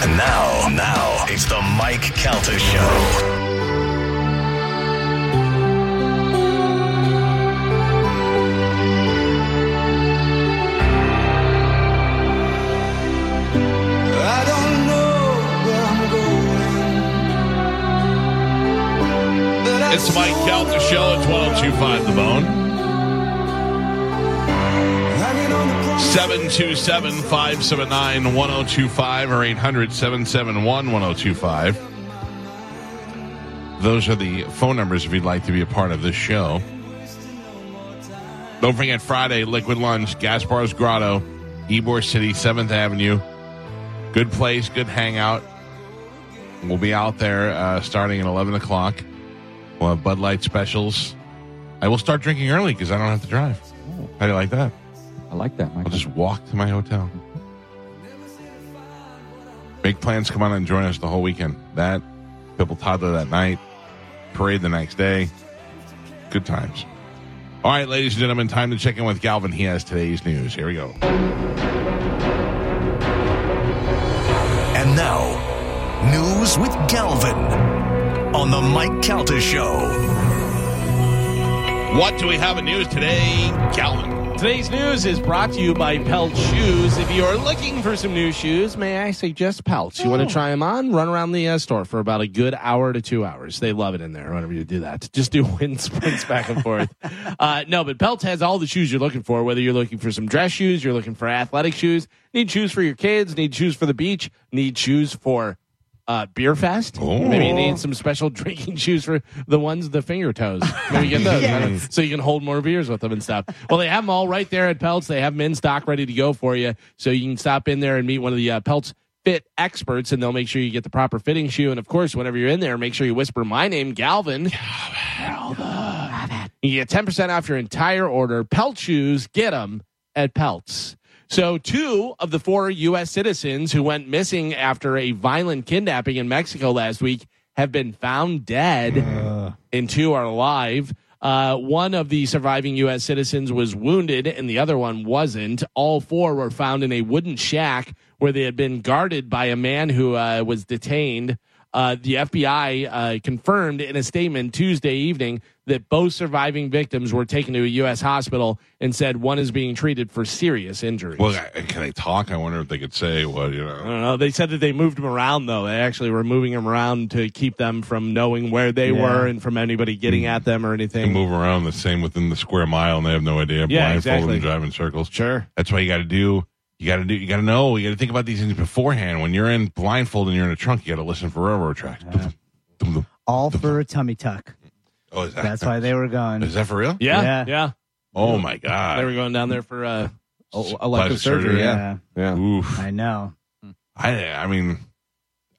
And now, now, it's the Mike Calta Show. I don't know where I'm going. It's Mike Calta Show at 1225 The Bone. 727 579 1025 or 800 771 1025. Those are the phone numbers if you'd like to be a part of this show. Don't forget Friday, Liquid Lunch, Gaspar's Grotto, Ybor City, 7th Avenue. Good place, good hangout. We'll be out there uh, starting at 11 o'clock. We'll have Bud Light specials. I will start drinking early because I don't have to drive. How do you like that? I like that, Mike. I'll just walk to my hotel. Make plans come on and join us the whole weekend. That, Pipple Toddler that night, parade the next day. Good times. All right, ladies and gentlemen, time to check in with Galvin. He has today's news. Here we go. And now, news with Galvin on the Mike Calta Show. What do we have in news today, Galvin? Today's news is brought to you by Pelt Shoes. If you are looking for some new shoes, may I suggest Pelts? You want to try them on? Run around the uh, store for about a good hour to two hours. They love it in there whenever you do that. Just do wind sprints back and forth. uh, no, but Pelts has all the shoes you're looking for, whether you're looking for some dress shoes, you're looking for athletic shoes, need shoes for your kids, need shoes for the beach, need shoes for uh, beer fest. Oh. Maybe you need some special drinking shoes for the ones the finger toes. Maybe get those uh, so you can hold more beers with them and stuff. Well, they have them all right there at Pelts. They have them in stock ready to go for you, so you can stop in there and meet one of the uh, Pelts fit experts, and they'll make sure you get the proper fitting shoe. And of course, whenever you're in there, make sure you whisper my name, Galvin. You get 10% off your entire order. Pelt shoes, get them at Pelts. So, two of the four U.S. citizens who went missing after a violent kidnapping in Mexico last week have been found dead, and two are alive. Uh, one of the surviving U.S. citizens was wounded, and the other one wasn't. All four were found in a wooden shack where they had been guarded by a man who uh, was detained. Uh, the FBI uh, confirmed in a statement Tuesday evening that both surviving victims were taken to a U.S. hospital and said one is being treated for serious injuries. Well, I- can they talk? I wonder if they could say what, you know. I don't know. They said that they moved them around, though. They actually were moving them around to keep them from knowing where they Yeah. were and from anybody getting hmm. at them or They anything. move around the same within the square mile and they have no idea. Yeah, Blindfolded exactly. and driving circles. Sure. That's why you got to do. You got to do. You got to know. You got to think about these things beforehand. When you're in blindfold and you're in a trunk, you got to listen for railroad tracks. Dum, dum. all for a tummy tuck. Oh, is that? That's why they were going. Is that for real? Yeah. Yeah. Yeah. Oh my god. They were going down there for uh, elective surgery. surgery, Yeah. Yeah, Yeah. Oof. I know. I. I mean,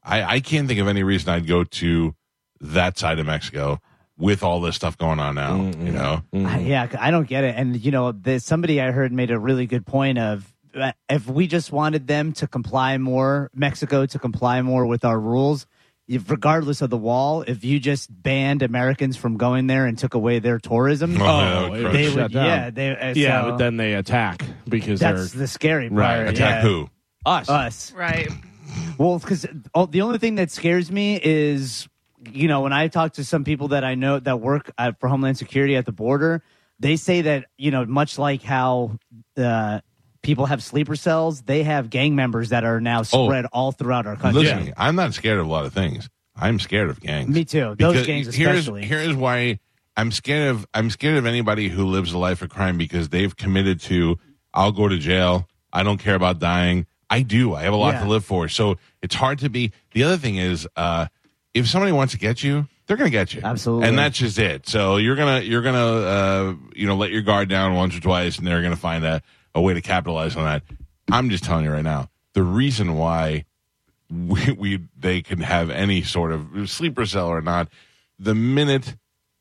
I. I can't think of any reason I'd go to that side of Mexico with all this stuff going on now. You know. I- yeah, I don't get it. And you know, there's somebody I heard made a really good point of uh, if we just wanted them to comply more, Mexico to comply more with our rules, if, regardless of the wall, if you just banned Americans from going there and took away their tourism, Oh, Oh, that would they would. Yeah, they. Uh, yeah, so but then they attack because that's they're the scary part. Right. attack yeah. who? us. Us. Right. Well, because the only thing that scares me is, you know, when I talk to some people that I know that work at, for Homeland Security at the border, they say that you know, much like how uh, people have sleeper cells, they have gang members that are now Oh. spread all throughout our country. Listen, me, I'm not scared of a lot of things. I'm scared of gangs. Me too. Those Because gangs here's- especially. Here's why I'm scared of I'm scared of anybody who lives a life of crime because they've committed to I'll go to jail. I don't care about dying. I do. I have a lot Yeah. to live for. So it's hard to be. The other thing is, uh, if somebody wants to get you, they're going to get you. Absolutely. And that's just it. So you're gonna you're gonna uh, you know let your guard down once or twice, and they're gonna find a, a way to capitalize on that. I'm just telling you right now. The reason why we, we they can have any sort of sleeper cell or not. The minute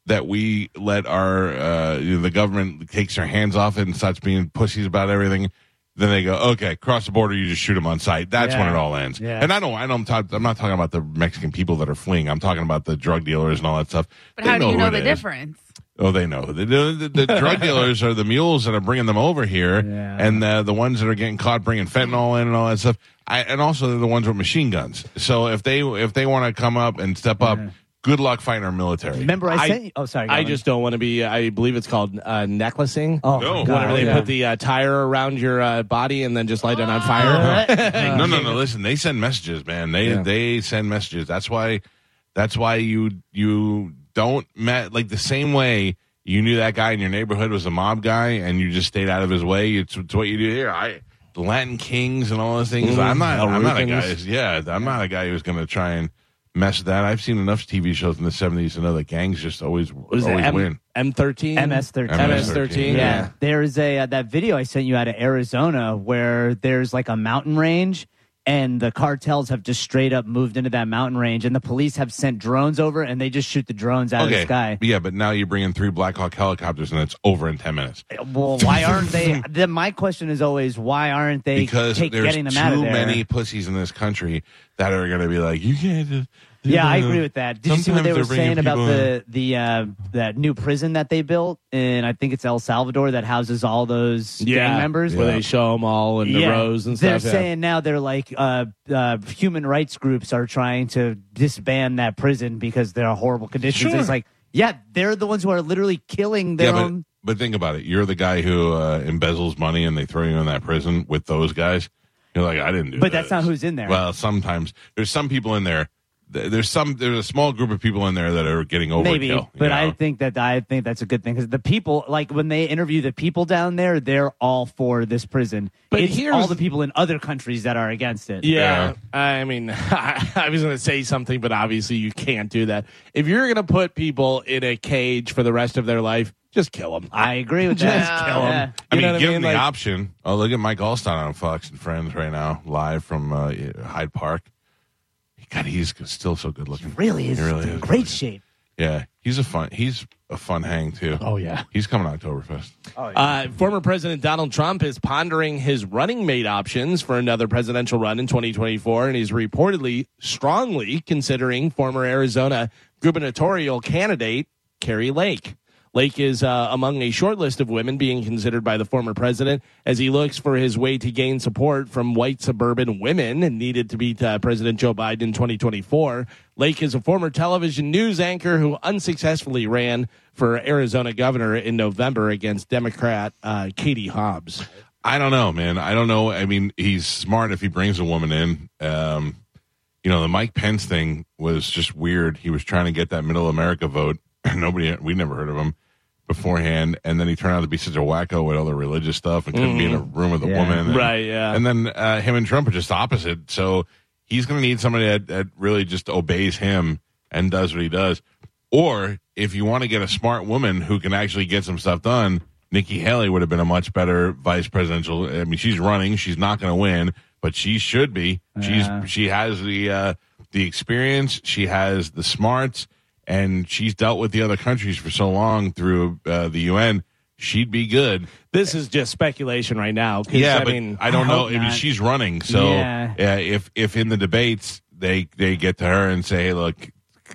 that we let our uh, you know, the government takes their hands off it and starts being pussies about everything, then they go, okay, cross the border, you just shoot them on sight. That's when it all ends. Yeah. And I don't, I don't talk, I'm not talking about the Mexican people that are fleeing. I'm talking about the drug dealers and all that stuff. But They how do you who know the is. difference? Oh, they know. The, the, the drug dealers are the mules that are bringing them over here, Yeah. and uh, the ones that are getting caught bringing fentanyl in and all that stuff. I, and also they're the ones with machine guns. So if they if they want to come up and step up, good luck fighting our military. Remember, I, I- sent you. Oh, sorry. I Gavin. just don't want to be. I believe it's called uh, necklacing. Oh, No. God, Whenever they yeah. put the uh, tire around your uh, body and then just light it on fire. no, no, no. Listen, they send messages, man. They Yeah. they send messages. That's why that's why you you don't met like the same way you knew that guy in your neighborhood was a mob guy and you just stayed out of his way. It's, it's what you do here. I the Latin Kings and all those things. Mm, I'm not. I'm not a guy. Yeah, I'm not a guy who's going to try and mess with that. I've seen enough TV shows in the '70s to know that gangs just always What is it? M- win. M13? MS-13. MS-13. Yeah, Yeah. there's a uh, that video I sent you out of Arizona where there's like a mountain range, and the cartels have just straight up moved into that mountain range, and the police have sent drones over, and they just shoot the drones out of the sky. yeah, but now you bring in three Black Hawk helicopters and it's over in ten minutes. Uh, well, why aren't they? The, my question is always why aren't they because take, there's getting them too out of there? many pussies in this country that are going to be like, you can't. Just, Yeah, I agree with that. Did you see what they were saying about people in. the the uh, that new prison that they built in? I think it's El Salvador that houses all those Yeah, gang members. where they show them all in the rows and stuff. They're yeah. saying now they're like uh, uh, human rights groups are trying to disband that prison because there are horrible conditions. Sure. It's like, yeah, they're the ones who are literally killing their Yeah, but, own. but think about it. You're the guy who uh, embezzles money and they throw you in that prison with those guys. You're like, I didn't do But that. that's not who's in there. Well, sometimes there's some people in there. Th- There's some. There's a small group of people in there that are getting overkill. Maybe, you but I think that I think that's a good thing because the people, like when they interview the people down there, they're all for this prison. But it's here's- all the people in other countries that are against it. Yeah, I mean, I, was going to say something, but obviously you can't do that. If you're going to put people in a cage for the rest of their life, just kill them. I agree with that. Just kill them. Yeah. I mean, what I give mean? him the Like- option. Oh, look at Mike Alstott on Fox and Friends right now, live from uh, Hyde Park. God, he's still so good looking. Really is He really in is. great shape. Yeah, he's a fun. He's a fun hang too. Oh yeah. He's coming Oktoberfest. Uh, former President Donald Trump is pondering his running mate options for another presidential run in 2024, and he's reportedly strongly considering former Arizona gubernatorial candidate Kari Lake. Lake is uh, among a short list of women being considered by the former president as he looks for his way to gain support from white suburban women needed to beat uh, President Joe Biden in 2024. Lake is a former television news anchor who unsuccessfully ran for Arizona governor in November against Democrat uh, Katie Hobbs. I don't know, man. I don't know. I mean, he's smart if he brings a woman in. Um, you know, the Mike Pence thing was just weird. He was trying to get that middle America vote. Nobody, we never heard of him beforehand, and then he turned out to be such a wacko with all the religious stuff and couldn't be in a room with a Yeah. woman. And, Right, yeah. And then uh, him and Trump are just opposite. So he's going to need somebody that, that really just obeys him and does what he does. Or if you want to get a smart woman who can actually get some stuff done, Nikki Haley would have been a much better vice presidential. I mean, she's running; she's not going to win, but she should be. Yeah. She's she has the uh, the experience, she has the smarts, and she's dealt with the other countries for so long through uh, the UN. She'd be good. This is just speculation right now. Yeah, I but mean, I don't I know. I mean, she's running, so Yeah. uh, if if in the debates they they get to her and say, "Hey, look,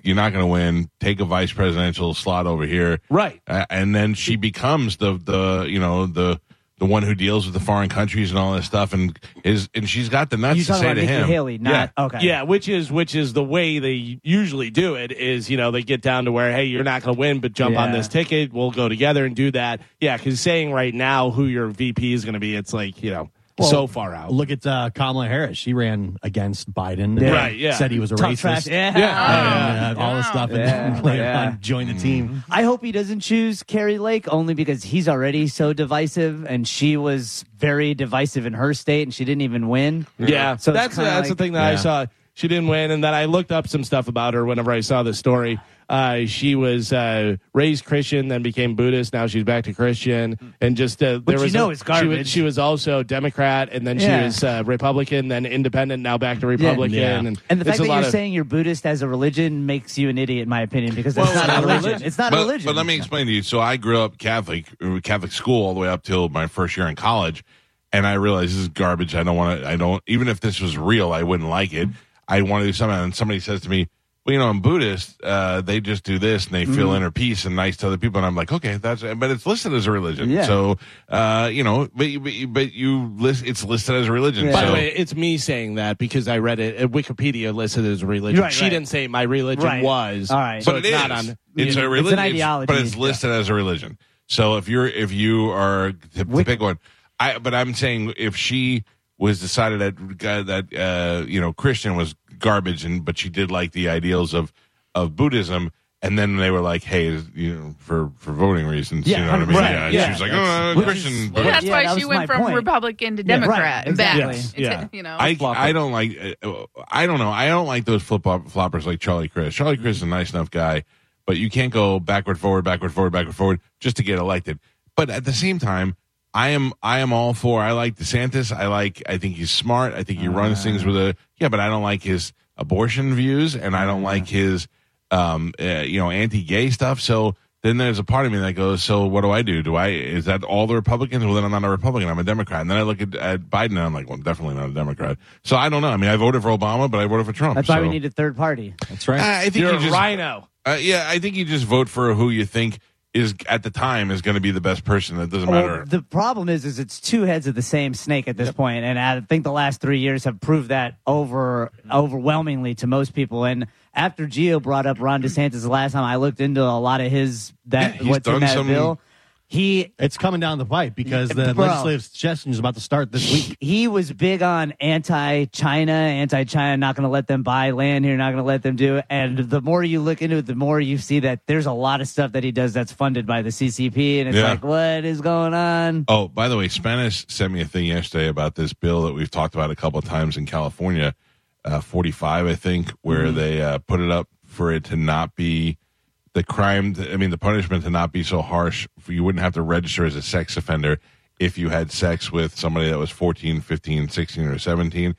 you're not going to win. Take a vice presidential slot over here." right. uh, and then she becomes the the you know the the one who deals with the foreign countries and all this stuff, and is and she's got the nuts You to say about to Nikki him, Haley? Not yeah. okay. Yeah, which is which is the way they usually do it. Is you know they get down to where hey you're not going to win, but jump on this ticket. We'll go together and do that. Yeah, because saying right now who your VP is going to be, it's like you know Well, so far out. Look at uh, Kamala Harris. She ran against Biden. Yeah. and Right, yeah. Said he was a Talk racist. trash. Yeah. And, uh, all this stuff. And Yeah. later Yeah. on, joined the team. I hope he doesn't choose Kari Lake only because he's already so divisive, and she was very divisive in her state, and she didn't even win. Yeah, So that's kinda that's like- the thing that I saw. She didn't win, and then I looked up some stuff about her whenever I saw the story. Uh, she was uh, raised Christian, then became Buddhist. Now she's back to Christian, and just uh, there you was know a- is She was, garbage. she was also Democrat, and then Yeah. she was uh, Republican, then Independent, now back to Republican. Yeah. And, And the it's fact a that lot you're of, saying you're Buddhist as a religion makes you an idiot, in my opinion, because that's Well, not it's a not a religion. religion. It's not but, a religion. But let me explain to you. So I grew up Catholic, uh, Catholic school all the way up till my first year in college, and I realized this is garbage. I don't want to. I don't even if this was real, I wouldn't like it. I want to do something. And somebody says to me, "Well, you know, I'm Buddhist. Uh, they just do this and they feel Mm-hmm. inner peace and nice to other people." And I'm like, "Okay, that's but it's listed as a religion. Yeah. So, uh, you know, but you- but you, but you list it's listed as a religion. Yeah. By so, the way, it's me saying that because I read it. uh, Wikipedia listed as a religion. Right, she right. didn't say my religion Right. was. All right. So but it's it not on. It's you a know, religion, ideology. but it's listed as a religion. So if you're if you are to, to Wik- pick one, I but I'm saying if she was decided that uh, that uh, you know Christian was garbage and but she did like the ideals of of Buddhism. And then they were like, "Hey, you know, for for voting reasons, Yeah, you know what I mean?" right, yeah, and yeah. she was like, "Oh, Which Christian." Well, that's Yeah, why that she went from point. Republican to Yeah, right, Democrat back. exactly. It's, Yeah. You know, I. I don't like uh, I don't know I don't like those flip floppers like Charlie Crist. Charlie Crist is a nice enough guy, but you can't go backward forward backward forward backward forward just to get elected. But at the same time, I am I am all for I like DeSantis. I like I think he's smart. I think he runs things with a yeah, but I don't like his abortion views and I don't like his um uh, you know anti-gay stuff. So then there's a part of me that goes, so what do I do? Do I is that all the Republicans? Well, then I'm not a Republican. I'm a Democrat. And then I look at, at Biden and I'm like, well, I'm definitely not a Democrat. So I don't know. I mean, I voted for Obama, but I voted for Trump. That's why we so- need a third party. That's right. I think You're you a just, rhino. uh, yeah, I think you just vote for who you think is at the time is going to be the best person. That doesn't Well, matter. the problem is, is it's two heads of the same snake at this point, and I think the last three years have proved that over overwhelmingly to most people. And after Gio brought up Ron DeSantis the last time, I looked into a lot of his that Yeah, he's what's in that some- bill. He It's coming down the pipe because the Bro. legislative session is about to start this week. he was big on anti-China, anti-China, not going to let them buy land here, not going to let them do it. And the more you look into it, the more you see that there's a lot of stuff that he does that's funded by the CCP, and it's Yeah. like, what is going on? Oh, by the way, Spanish sent me a thing yesterday about this bill that we've talked about a couple of times in California, uh, 45, I think, where they uh, put it up for it to not be the crime. I mean, the punishment to not be so harsh. You wouldn't have to register as a sex offender if you had sex with somebody that was 14, 15, 16, or 17.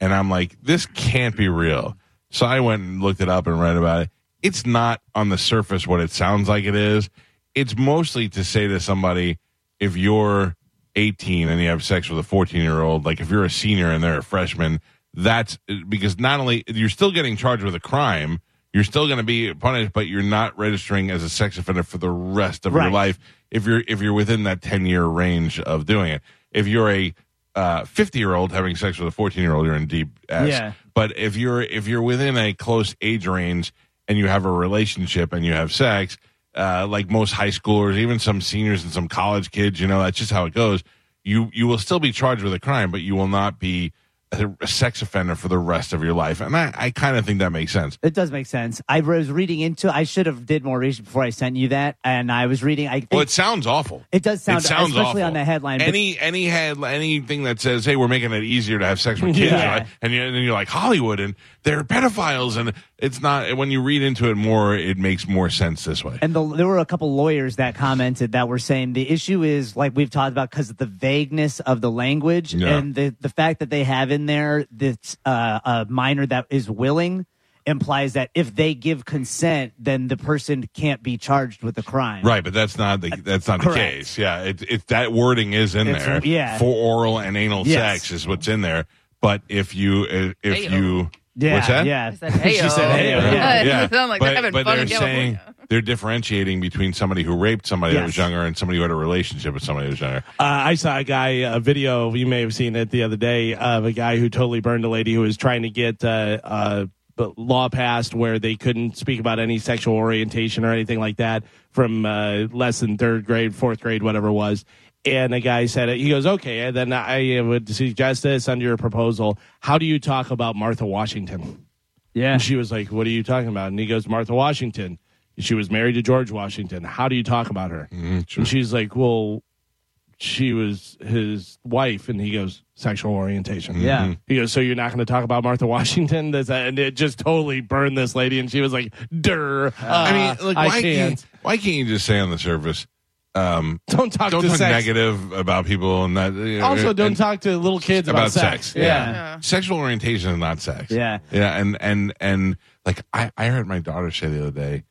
And I'm like, this can't be real. So I went and looked it up and read about it. It's not on the surface what it sounds like it is. It's mostly to say to somebody, if you're 18 and you have sex with a 14 year old, like if you're a senior and they're a freshman, that's because not only you're still getting charged with a crime, you're still going to be punished, but you're not registering as a sex offender for the rest of your life if you're if you're within that 10 year range of doing it. If you're a uh, 50 year old having sex with a 14 year old, you're in deep S. Yeah. But if you're if you're within a close age range and you have a relationship and you have sex, uh, like most high schoolers, even some seniors and some college kids, you know, that's just how it goes. You you will still be charged with a crime, but you will not be a, a sex offender for the rest of your life. And I, I kind of think that makes sense. It does make sense. I was reading into. I should have did more research before I sent you that, and I was reading. I think Well, it sounds awful. it does sound, it sounds especially awful. on the headline. but- Any any head anything that says, "Hey, we're making it easier to have sex with kids," Yeah. right? and, you, and then you're like Hollywood and they're pedophiles, and it's not. When you read into it more, it makes more sense this way. And the, there were a couple lawyers that commented that were saying the issue is like we've talked about because of the vagueness of the language Yeah. and the the fact that they have in there this uh, a minor that is willing implies that if they give consent, then the person can't be charged with the crime. Right, but that's not the that's not the case. Yeah, it, it that wording is in It's- there. yeah. for oral and anal Yes. sex is what's in there. But if you if Heyo. you Yeah. what's that? Yeah. I said, hey, She said, "Hey-o." Yeah. It yeah, doesn't like but, they're having but fun they're in saying California. they're differentiating between somebody who raped somebody that Yes. was younger and somebody who had a relationship with somebody who was younger. Uh, I saw a guy, a video, you may have seen it the other day, of a guy who totally burned a lady who was trying to get uh, uh, b- law passed where they couldn't speak about any sexual orientation or anything like that from uh, less than third grade, fourth grade, whatever it was. And the guy said, he goes, okay, and then I would suggest this under your proposal. How do you talk about Martha Washington? Yeah. And she was like, What are you talking about? And he goes, Martha Washington. She was married to George Washington. How do you talk about her? Mm, true. And she's like, Well, she was his wife. And he goes, Sexual orientation. Yeah. He goes, So you're not going to talk about Martha Washington? That's, and it just totally burned this lady. And she was like, Durr. I mean, look, Uh, I why can't. can't why can't you just say on the surface? Um, Don't talk don't to talk sex. negative about people and that. you know, Also, don't and- talk to little kids about, about sex. Yeah. Yeah. Yeah. Sexual orientation is not sex. Yeah. Yeah. And, and, and like I, I heard my daughter say the other day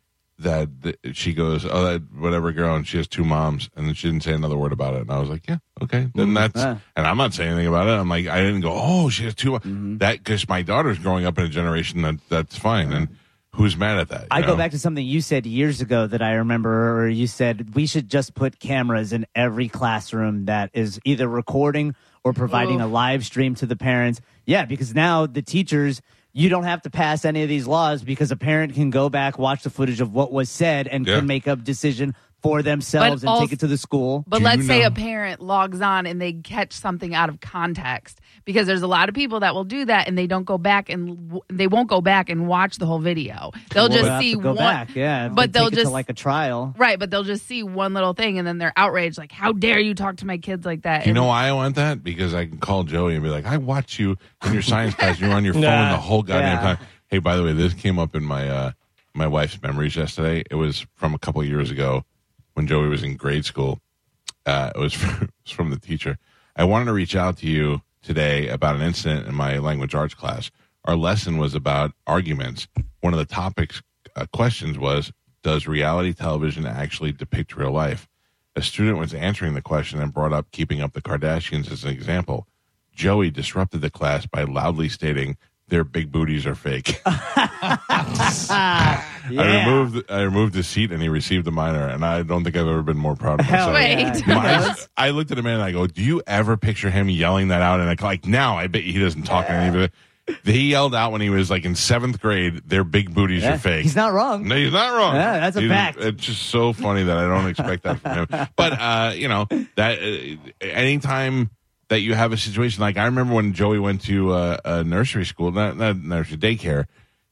that th- she goes, "Oh, that whatever girl," and she has two moms, and then she didn't say another word about it. And I was like, "Yeah, okay, then that's." Yeah. And I'm not saying anything about it. I'm like, I didn't go, "Oh, she has two Mm-hmm. That because my daughter's growing up in a generation that that's fine, and who's mad at that? you I go back to something you said years ago that I remember, or you said we should just put cameras in every classroom that is either recording or providing a live stream to the parents. Yeah, because now the teachers, you don't have to pass any of these laws because a parent can go back, watch the footage of what was said, and Yeah. can make a decision for themselves But and take it to the school. But Do let's you say know- a parent logs on and they catch something out of context because there's a lot of people that will do that and they don't go back and w- they won't go back and watch the whole video. They'll We'll just see go one. back, yeah, but they they'll take it to just like a trial. right, but they'll just see one little thing and then they're outraged, like, "How dare you talk to my kids like that?" You And- know why I want that? Because I can call Joey and be like, I watch you in your science class. You're on your phone Nah. the whole goddamn Yeah. time. Hey, by the way, this came up in my uh, my wife's memories yesterday. It was from a couple years ago when Joey was in grade school. Uh, it was from, it was from the teacher. I wanted to reach out to you today about an incident in my language arts class. Our lesson was about arguments. One of the topics uh, questions was, does reality television actually depict real life? A student was answering the question and brought up keeping up the Kardashians as an example. Joey disrupted the class by loudly stating their big booties are fake. I removed I removed his seat and he received a minor, and I don't think I've ever been more proud of Hell myself. Wait. My- I looked at him and I go, "Do you ever picture him yelling that out?" And I like now, I bet he doesn't talk any of it. He yelled out when he was like in seventh grade, "Their big booties Yeah, are fake." He's not wrong. No, he's not wrong. Yeah, that's a He's- fact. It's just so funny that I don't expect that from him. But uh, you know that uh, anytime that you have a situation like I remember when Joey went to uh, a nursery school, not, not nursery daycare.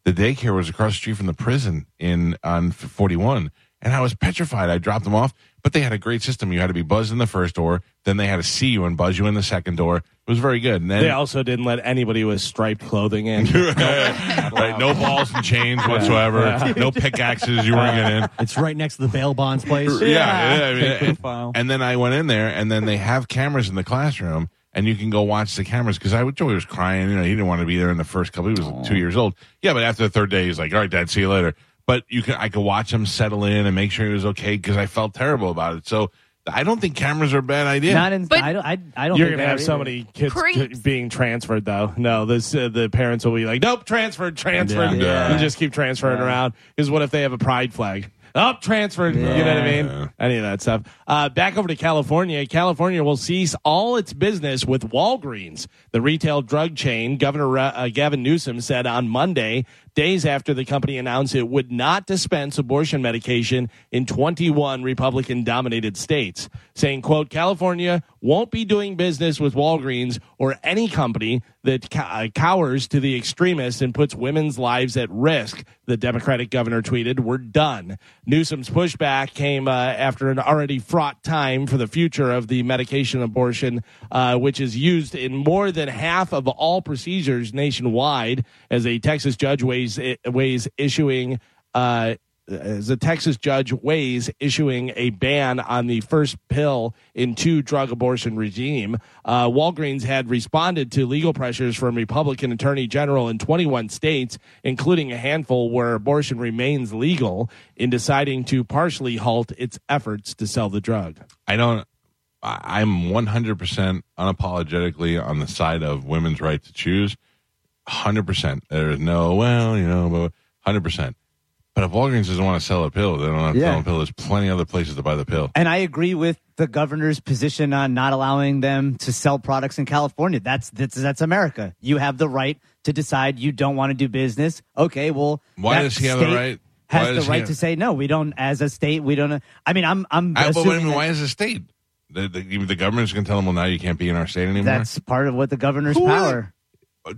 The daycare was across the street from the prison in on 41, and I was petrified. I dropped them off, but they had a great system. You had to be buzzed in the first door, then they had to see you and buzz you in the second door. It was very good. And then They also didn't let anybody with striped clothing in. right, no balls and chains whatsoever, no pickaxes you weren't getting in. It's right next to the bail bonds place. Yeah, yeah, I mean, and, and then I went in there, and then they have cameras in the classroom, and you can go watch the cameras because I would Joey was crying. You know, he didn't want to be there in the first couple. He was two years old. Yeah, but after the third day, he's like, "All right, Dad, see you later." But you can, I could watch him settle in and make sure he was okay because I felt terrible about it. So I don't think cameras are a bad idea. Not in. But- I don't. I, I don't. You're think gonna have they so many kids Creeps. t- being transferred, though. No, this uh, the parents will be like, "Nope, transferred, transferred," Yeah. and just keep transferring around. Is what if they have a pride flag? Up, transferred. You know what I mean? Any of that stuff. Uh, back over to California. California will cease all its business with Walgreens, the retail drug chain. Governor uh, Gavin Newsom said on Monday, days after the company announced it would not dispense abortion medication in 21 Republican-dominated states, saying, "quote California won't be doing business with Walgreens or any company that uh, cowers to the extremists and puts women's lives at risk." The Democratic governor tweeted, "We're done." Newsom's pushback came uh, after an already fraught time for the future of the medication abortion, uh, which is used in more than half of all procedures nationwide, as a Texas judge weighs weighs issuing. Uh, a Texas judge weighs issuing a ban on the first pill in two drug abortion regime. Uh, Walgreens had responded to legal pressures from Republican Attorney General in 21 states, including a handful where abortion remains legal, in deciding to partially halt its efforts to sell the drug. I don't. I'm 100% unapologetically on the side of women's right to choose. 100%. There's no, well, you know, 100%. But if Walgreens doesn't want to sell a pill, they don't have to Yeah. sell a pill. There's plenty of other places to buy the pill. And I agree with the governor's position on not allowing them to sell products in California. That's that's, that's America. You have the right to decide you don't want to do business. Okay, well, Why does he have the right- Has the right have- to say no. We don't, as a state, we don't. I mean, I'm I'm I, but wait a assuming minute, that why is the state? The, the, the government's going to tell them, well, now you can't be in our state anymore? that's part of what the governor's Who power.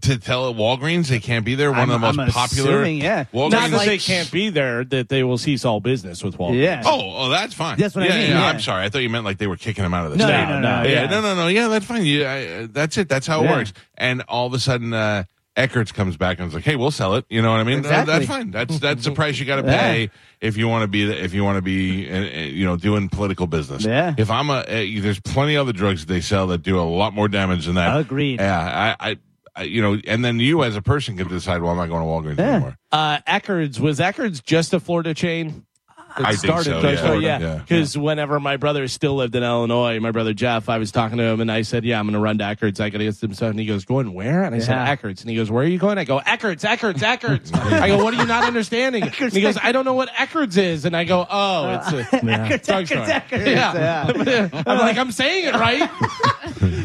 To tell Walgreens they can't be there? One I'm- of the most I'm popular. assuming, yeah. Walgreens. Not that like- they can't be there, that they will cease all business with Walgreens. Yeah. Oh, oh, that's fine. That's what I yeah, mean, Yeah, yeah. I'm sorry. I thought you meant like they were kicking him out of the No, state. no, no, no, Yeah, yeah. no, no, no. Yeah, that's fine. Yeah, I, uh, that's it. That's how it Yeah. works. And all of a sudden, uh, Eckerds comes back and is like, "Hey, we'll sell it." You know what I mean? Uh, Exactly. that's fine. That's that's the price you got to Yeah. pay if you want to be the, if you want to be uh, uh, you know doing political business. Yeah. If I'm a, uh, there's plenty of other drugs that they sell that do a lot more damage than that. Agreed. Yeah, I, I, I, you know, and then you as a person can decide, well, I'm not going to Walgreens Yeah. anymore. Uh, Eckerd's was Eckerd's just a Florida chain? I think started so. Yeah. So Story. yeah, Yeah. because whenever my brother still lived in Illinois, my brother Jeff, I was talking to him and I said, "Yeah, I'm going to run to Eckerd's. I got to get some stuff." And he goes, "Going where?" And I said, Yeah. "Eckerd's." And he goes, "Where are you going?" I go, "Eckerd's, Eckerd's, Eckerd's." I go, "What are you not understanding?" And he goes, "I don't know what Eckerd's is." And I go, "Oh, it's a drugstore." Yeah. I'm like, I'm saying it right.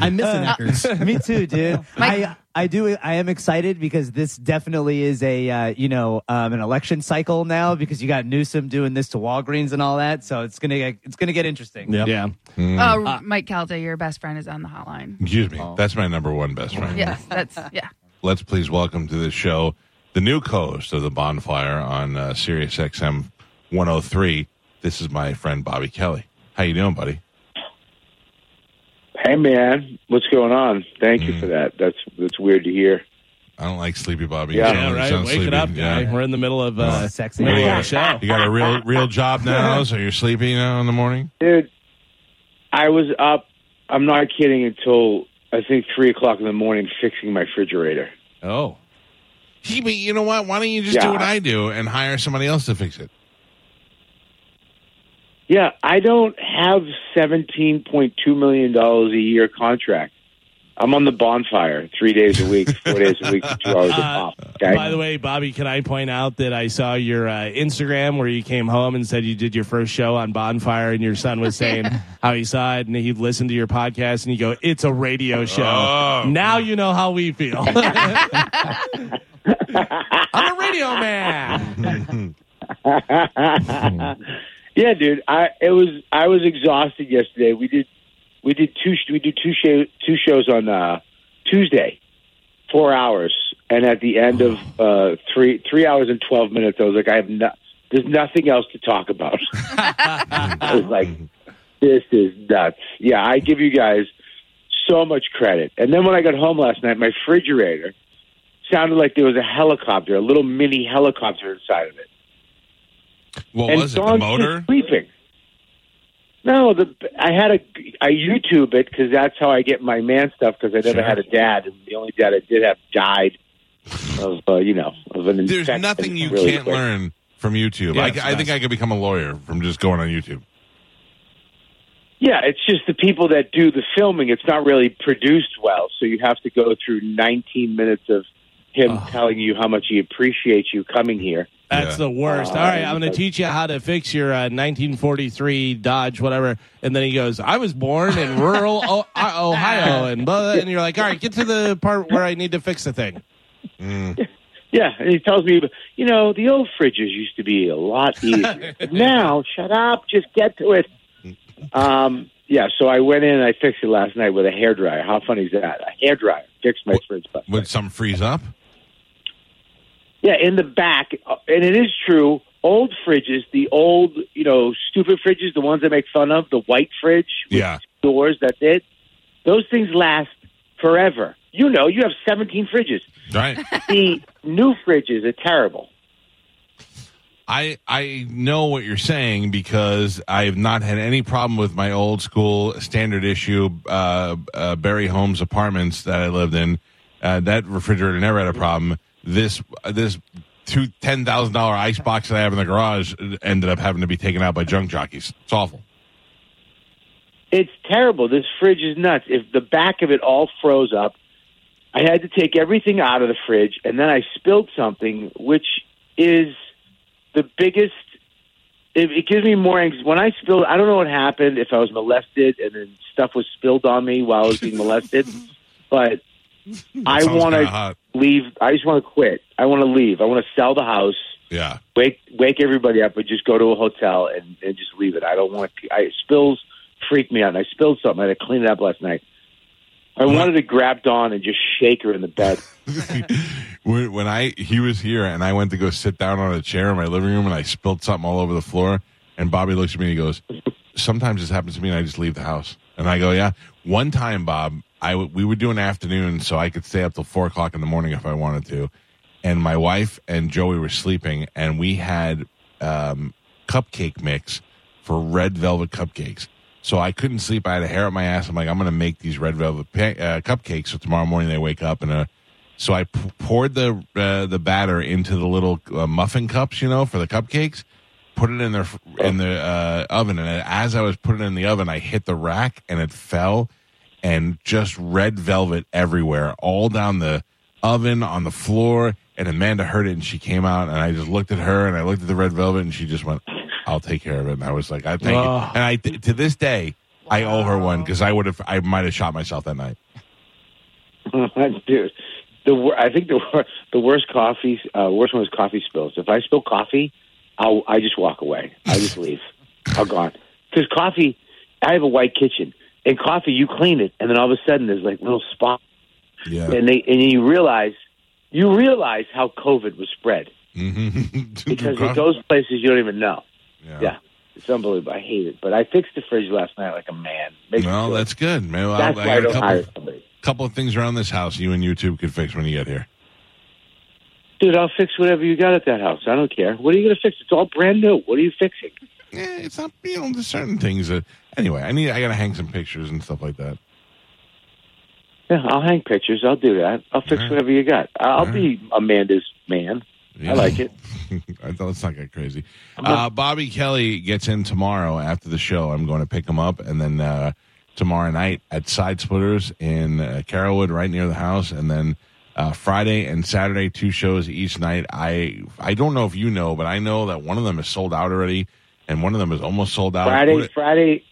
I'm missing Eckers. Me too, dude. I I do. I am excited because this definitely is a uh, you know um, an election cycle now because you got Newsom doing this to Walgreens and all that. So it's gonna get, it's gonna get interesting. Yep. Yeah. Oh, Mike Calta, your best friend is on the hotline. Excuse me. That's my number one best friend. Yes, that's yeah. Let's please welcome to the show the new co-host of the Bonfire on uh, Sirius XM 103. This is my friend Bobby Kelly. How you doing, buddy? Hey man, what's going on? Thank you for that. That's that's weird to hear. I don't like sleepy Bobby. Yeah. You Yeah, sound- you right. Wake sleepy. it up, guy. Yeah. We're in the middle of uh, Sexy. middle of Yeah. the show. You got a real real job now, so you're sleepy now in the morning. Dude, I was up I'm not kidding until I think three o'clock in the morning fixing my refrigerator. Oh. he. but you know what? Why don't you just Yeah. do what I do and hire somebody else to fix it? Yeah, I don't have seventeen point two million dollars a year contract. I'm on the bonfire three days a week, four days a week, two hours a pop. Okay. By the way, Bobby, can I point out that I saw your uh, Instagram where you came home and said you did your first show on Bonfire, and your son was saying how he saw it and he listened to your podcast, and you go, "It's a radio show." Oh. Now you know how we feel. I'm a radio man. Yeah, dude. I it was I was exhausted yesterday. We did we did two we did two show, two shows on uh, Tuesday, four hours, and at the end of uh, three three hours and twelve minutes, I was like, I have no, there's nothing else to talk about. I was like, this is nuts. Yeah, I give you guys so much credit. And then when I got home last night, my refrigerator sounded like there was a helicopter, a little mini helicopter inside of it What and was it? The motor? sleeping. No, the I had a I YouTube it because that's how I get my man stuff because I never Sure. had a dad and the only dad I did have died of uh, you know of an There's nothing you really can't quick. learn from YouTube. Yeah, I, I think. I could become a lawyer from just going on YouTube. Yeah, it's just the people that do the filming. It's not really produced well, so you have to go through 19 minutes of him Oh. telling you how much he appreciates you coming here. That's Yeah. the worst. All right, I'm going to teach you how to fix your uh, 1943 Dodge, whatever. And then he goes, "I was born in rural o- Ohio," and blah, and you're like, "All right, get to the part where I need to fix the thing." Yeah, and he tells me, you know, the old fridges used to be a lot easier. Now, shut up, just get to it. Um, yeah, so I went in and I fixed it last night with a hair dryer. How funny is that? A hair dryer fixed my fridge. last Would some freeze up? Yeah, in the back, and it is true. Old fridges, the old, you know, stupid fridges, the ones I make fun of, the white fridge with Yeah. doors. That's it. Those things last forever. You know, you have 17 fridges. Right. The new fridges are terrible. I I know what you're saying because I've not had any problem with my old school standard issue uh, uh, Barry Holmes apartments that I lived in. Uh, that refrigerator never had a problem. This this two ten thousand dollar ice box that I have in the garage ended up having to be taken out by junk jockeys. It's awful. It's terrible. This fridge is nuts. If the back of it all froze up, I had to take everything out of the fridge, and then I spilled something, which is the biggest. It, it gives me more anxiety when I spilled. I don't know what happened. If I was molested and then stuff was spilled on me while I was being molested, but I want to. Leave. I just want to quit. I want to leave. I want to sell the house Yeah. wake wake everybody up and just go to a hotel and, and just leave it. I don't want to. I spills freak me out. And I spilled something. I had to clean it up last night. I wanted to grab Dawn and just shake her in the bed. when, when I he was here and I went to go sit down on a chair in my living room and I spilled something all over the floor and Bobby looks at me and he goes, "Sometimes this happens to me and I just leave the house." And I go, "Yeah." One time, Bob, I w- we would do an afternoon so I could stay up till four o'clock in the morning if I wanted to, and my wife and Joey were sleeping and we had um, cupcake mix for red velvet cupcakes. So I couldn't sleep. I had a hair up my ass. I'm like, I'm going to make these red velvet pa- uh, cupcakes so tomorrow morning they wake up and uh, so I p- poured the uh, the batter into the little uh, muffin cups, you know, for the cupcakes, put it in the in the uh, oven, and as I was putting it in the oven, I hit the rack and it fell, and just red velvet everywhere, all down the oven on the floor. And Amanda heard it, and she came out, and I just looked at her, and I looked at the red velvet, and she just went, "I'll take care of it." And I was like, "I thank you." Oh. And I to this day, I owe her one because I would have, I might have shot myself that night. Dude, the I think the wor- the worst coffee, uh, worst one is coffee spills. If I spill coffee, I'll I just walk away. I just leave. I'm gone because coffee. I have a white kitchen, and coffee you clean it, and then all of a sudden there's like little spots, Yeah. and they and you realize you realize how COVID was spread Mhm. because at those places you don't even know. yeah. Yeah, it's unbelievable. I hate it, but I fixed the fridge last night like a man. Makes Well, that's good, man. That's I why I a don't couple, hire somebody. couple of things around this house you and YouTube could fix when you get here. Dude, I'll fix whatever you got at that house. I don't care. What are you going to fix? It's all brand new. What are you fixing? Yeah, it's not. You know, there's certain things that. Anyway, I need. I got to hang some pictures and stuff like that. Yeah, I'll hang pictures. I'll do that. I'll fix right. whatever you got. I'll right. be Amanda's man. Yeah. I like it. I thought let's not get crazy. Uh, Bobby Kelly gets in tomorrow after the show. I'm going to pick him up, and then uh, tomorrow night at Side Splitters in uh, Carrollwood, right near the house, and then uh, Friday and Saturday, two shows each night. I I don't know if you know, but I know that one of them is sold out already, and one of them is almost sold out. Friday, What- Friday,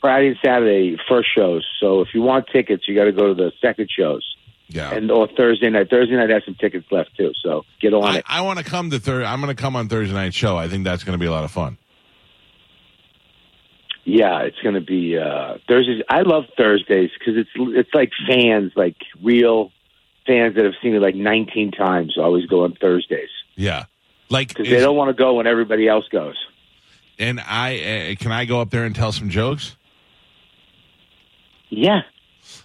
Friday and Saturday first shows. So if you want tickets, you got to go to the second shows. yeah. And or Thursday night. Thursday night has some tickets left too. So get on I, it. I want to come to third. I'm going to come on Thursday night show. I think that's going to be a lot of fun. Yeah, it's going to be uh, Thursdays. I love Thursdays because it's it's like fans, like real fans that have seen it like 19 times. Always go on Thursdays Yeah, like because they don't want to go when everybody else goes. and I uh, can I go up there and tell some jokes. Yeah,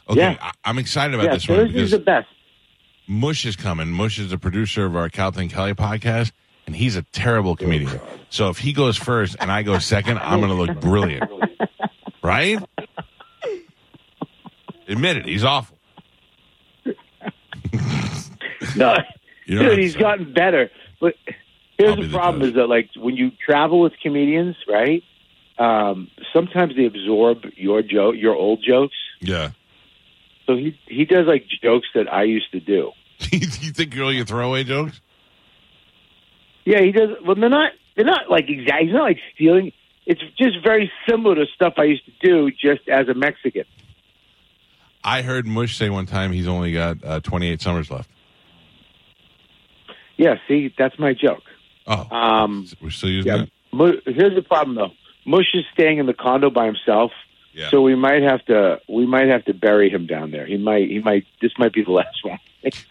Okay, Yeah. I, I'm excited about yeah. this one Thursday's the best. Mush is coming. Mush is the producer of our Calvin Kelly podcast, and he's a terrible comedian. So if he goes first and I go second, I'm going to look brilliant, right? Admit it, he's awful. No, You know what dude, he's gotten better. But here's the the problem: judge. is that like when you travel with comedians, right? Um, sometimes they absorb your joke, your old jokes. Yeah. So he he does like jokes that I used to do. you think you're all your throwaway jokes? Yeah, he does. Well, they're not. They're not like exactly. He's not like stealing. It's just very similar to stuff I used to do, just as a Mexican. I heard Mush say one time he's only got uh, 28 summers left. Yeah, see, that's my joke. Oh, Um, we're still using yeah. it. Here's the problem, though. Mush is staying in the condo by himself, Yeah. so we might have to. We might have to bury him down there. He might. He might. This might be the last one.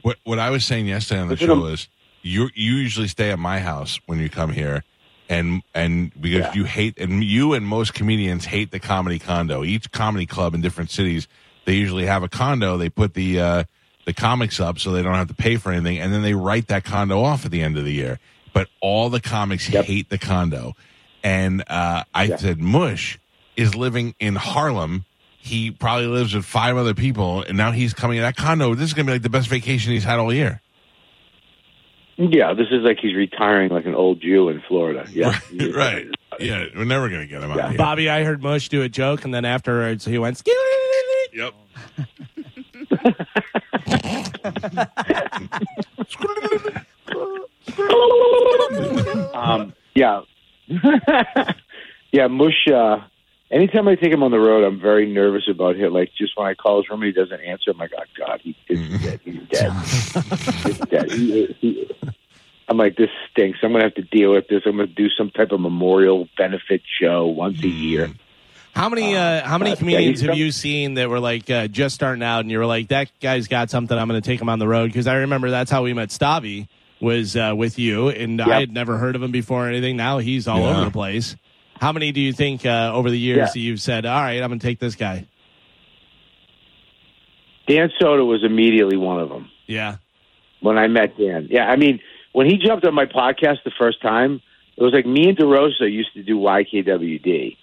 What what I was saying yesterday on the Listen, show is you you usually stay at my house when you come here, and and because Yeah. you hate and you and most comedians hate the comedy condo. Each comedy club in different cities they usually have a condo. They put the uh, the comics up so they don't have to pay for anything, and then they write that condo off at the end of the year. But all the comics Yep. hate the condo, and uh, I Yeah. said Mush is living in Harlem. He probably lives with five other people, and now he's coming to that condo. This is going to be like the best vacation he's had all year. Yeah, this is like he's retiring like an old Jew in Florida. Yeah, Right, right. Yeah, we're never going to get him out Yeah. of here. Bobby, I heard Mush do a joke, and then afterwards he went. Yep. Um, yeah, yeah. Mush. Uh, anytime I take him on the road, I'm very nervous about him. Like just when I call his room, and he doesn't answer. I'm like, oh God, he is dead. He's dead. He's dead. He, he, I'm like, this stinks. I'm gonna have to deal with this. I'm gonna do some type of memorial benefit show once a year. How many uh, how many Uh, comedians have you seen that were like uh, just starting out, and you were like, that guy's got something. I'm going to take him on the road because I remember that's how we met. Stavvy was uh, with you, and I had never heard of him before or anything. Now he's all Yeah. over the place. How many do you think uh, over the years Yeah. that you've said, all right, I'm going to take this guy? Dan Soder was immediately one of them. Yeah, when I met Dan. Yeah, I mean, when he jumped on my podcast the first time, it was like me and DeRosa used to do YKWd.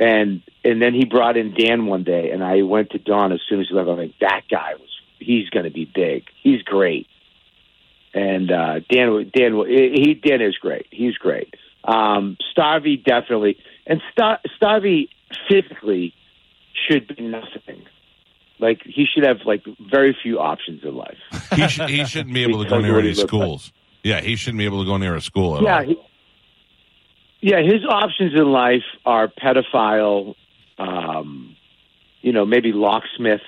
And and then he brought in Dan one day, and I went to Dawn as soon as he left. I'm like, that guy was, he's going to be big. He's great. And uh, Dan, Dan, he Dan is great. He's great. Um, Stavvy definitely, and Star- Stavvy physically should be nothing. Like he should have like very few options in life. He, should, he shouldn't be able to go near any looks like. schools. Yeah, he shouldn't be able to go near a school at Yeah, all. he, yeah. His options in life are pedophile, um, you know, maybe locksmith,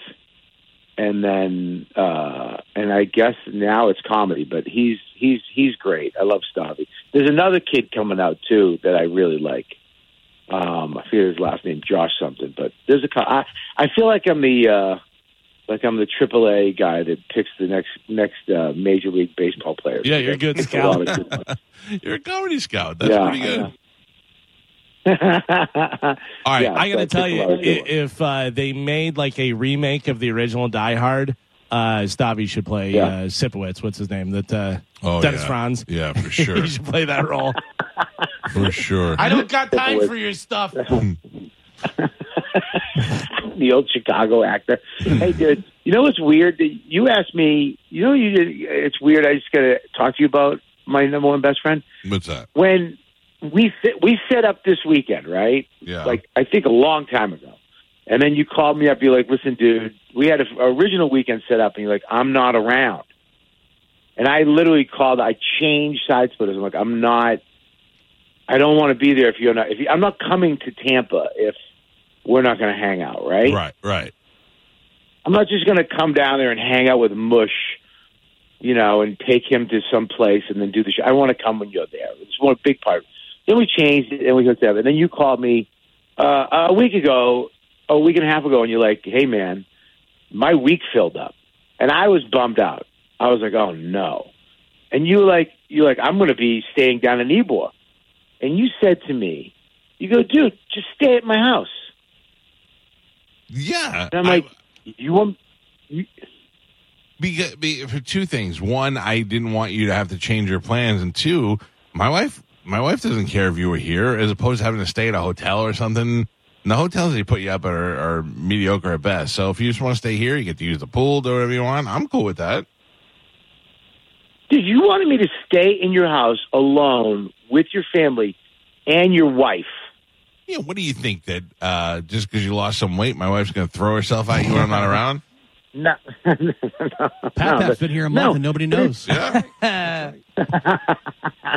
and then uh, and I guess now it's comedy. But he's he's he's great. I love Stavvy. There's another kid coming out too that I really like. Um, I forget his last name, Josh something. But there's a. I I feel like I'm the. Uh, like I'm the AAA guy that picks the next next uh, major league baseball players. Yeah, you're a good a scout. of good. You're a comedy scout. That's Yeah, pretty good. Yeah. All right. Yeah. I got to tell you, picked a lot of i- good ones. if uh, they made like a remake of the original Die Hard, uh, Stavvy should play Yeah. uh, Sipowicz. What's his name? That uh, Oh, Dennis yeah. Franz. Yeah, for sure. he should play that role. for sure. I don't got time for your stuff. the old Chicago actor. hey, dude, you know what's weird? You asked me. You know, you did. It's weird. I just got to talk to you about my number one best friend. What's that? When we set, we set up this weekend, right? Yeah. Like I think a long time ago. And then you called me up. You're like, "Listen, dude, we had an original weekend set up," and you're like, "I'm not around." And I literally called. I changed side splitters. I'm like, "I'm not. I don't want to be there if you're not. If you, I'm not coming to Tampa if we're not going to hang out, right? Right, right. I'm not just going to come down there and hang out with Mush, you know, and take him to some place and then do the show. I want to come when you're there. It's one big part. Then we changed it and we hooked up. And then you called me uh, a week ago, a week and a half ago, and you're like, "Hey, man, my week filled up," and I was bummed out. I was like, "Oh no!" And you were like, "You're like, I'm going to be staying down in Ybor," and you said to me, "You go, dude, just stay at my house." Yeah. And I'm I- like, "You want?" You, because, be, for two things. One, I didn't want you to have to change your plans, and two, my wife, my wife doesn't care if you were here, as opposed to having to stay at a hotel or something. And the hotels they put you up are, are mediocre at best. So if you just want to stay here, you get to use the pool, do whatever you want. I'm cool with that. Dude, you wanted me to stay in your house alone with your family and your wife. Yeah, what do you think that uh, just because you lost some weight, my wife's going to throw herself at you when I'm not around? No, no, Pat no, Pat's been here a month no. and nobody knows. Yeah.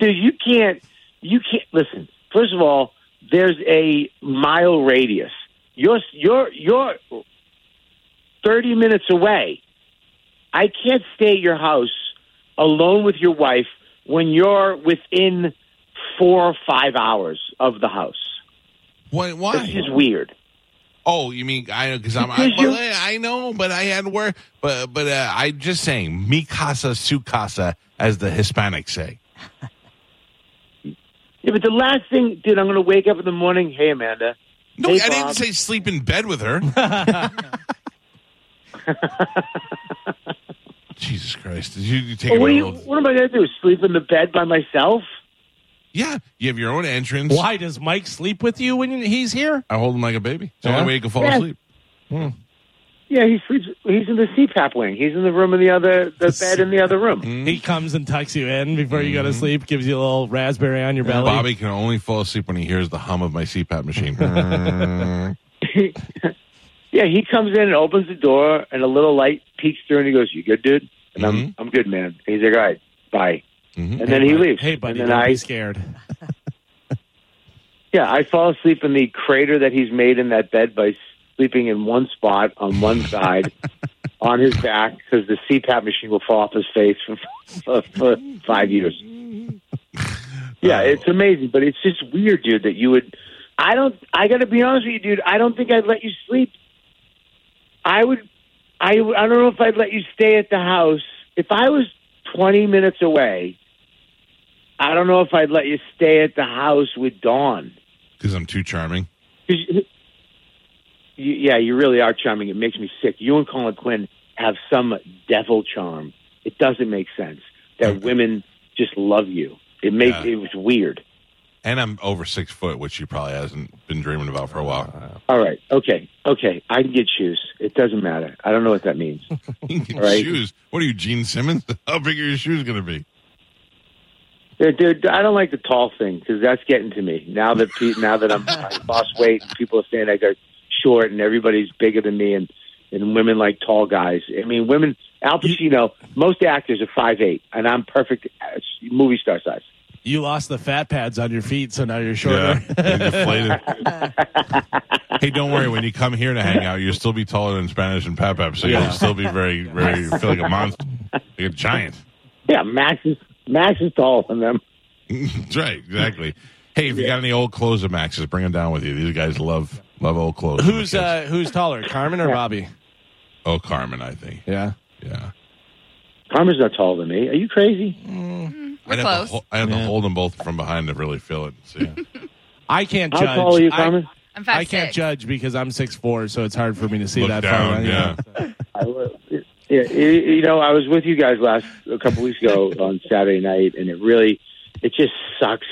dude, you can't. You can't listen. First of all, there's a mile radius. You're you're you're thirty minutes away. I can't stay at your house alone with your wife when you're within four or five hours of the house. Why? This is weird. Oh, you mean I? Because I'm. I, well, I know, but I had work. But but uh, I just saying, mi casa su casa, as the Hispanics say. Yeah, but the last thing, dude, I'm going to wake up in the morning. Hey, Amanda. No, Hey, I didn't Bob. say sleep in bed with her. Jesus Christ! Did you, you take it what, a do you, what am I going to do? Sleep in the bed by myself? Yeah, you have your own entrance. Why does Mike sleep with you when he's here? I hold him like a baby. It's the Yeah? only way he can fall Yeah. asleep. Hmm. Yeah, he sleeps. He's in the CPAP wing. He's in the room in the other, the bed in the other room. He comes and tucks you in before you go to sleep, gives you a little raspberry on your belly. Bobby can only fall asleep when he hears the hum of my CPAP machine. yeah, he comes in and opens the door, and a little light peeks through, and he goes, "You good, dude?" And I'm, Mhm. I'm good, man. And he's like, "All right, bye." Mhm. And then he leaves. Hey, buddy, and then don't I, be scared. yeah, I fall asleep in the crater that he's made in that bed by sleeping in one spot on one side, on his back, because the CPAP machine will fall off his face for, for, for five years. Yeah, it's amazing, but it's just weird, dude, that you would. I don't. I got to be honest with you, dude. I don't think I'd let you sleep. I would. I. I don't know if I'd let you stay at the house if I was twenty minutes away. I don't know if I'd let you stay at the house with Dawn. Because I'm too charming. You- yeah, you really are charming. It makes me sick. You and Colin Quinn have some devil charm. It doesn't make sense that women just love you. It makes Yeah. it was weird. And I'm over six foot, which she probably hasn't been dreaming about for a while. All right, okay, okay. I can get shoes. It doesn't matter. I don't know what that means. You can get Right. Shoes. What are you, Gene Simmons? How big are your shoes going to be? Yeah, dude, I don't like the tall thing because that's getting to me now that pe- now that I'm I lost weight and people are saying I got short and everybody's bigger than me and and women like tall guys. I mean, women. Al Pacino. Most actors are five eight, and I'm perfect uh, movie star size. You lost the fat pads on your feet, so now you're shorter. Yeah, hey, don't worry. When you come here to hang out, you'll still be taller than Spanish and Pep Pep, so Yeah. you'll still be very, very feel like a monster, like a giant. Yeah, Max is Max is taller than them. That's right, exactly. Hey, if you got any old clothes of Max's, bring them down with you. These guys love love old clothes. Who's uh, who's taller, Carmen or Bobby? Oh, Carmen, I think. Yeah. Yeah, Carmen's not taller than me. Are you crazy? We're I'd have, close. to, I'd have to hold them both from behind to really feel it. See. I can't How judge. tall are you, Carmen? I'm five I, can't six. judge because I'm six four, so it's hard for me to see Look that down, far. yeah. I, yeah, you you know, I was with you guys last a couple weeks ago on Saturday night, and it really, it just sucks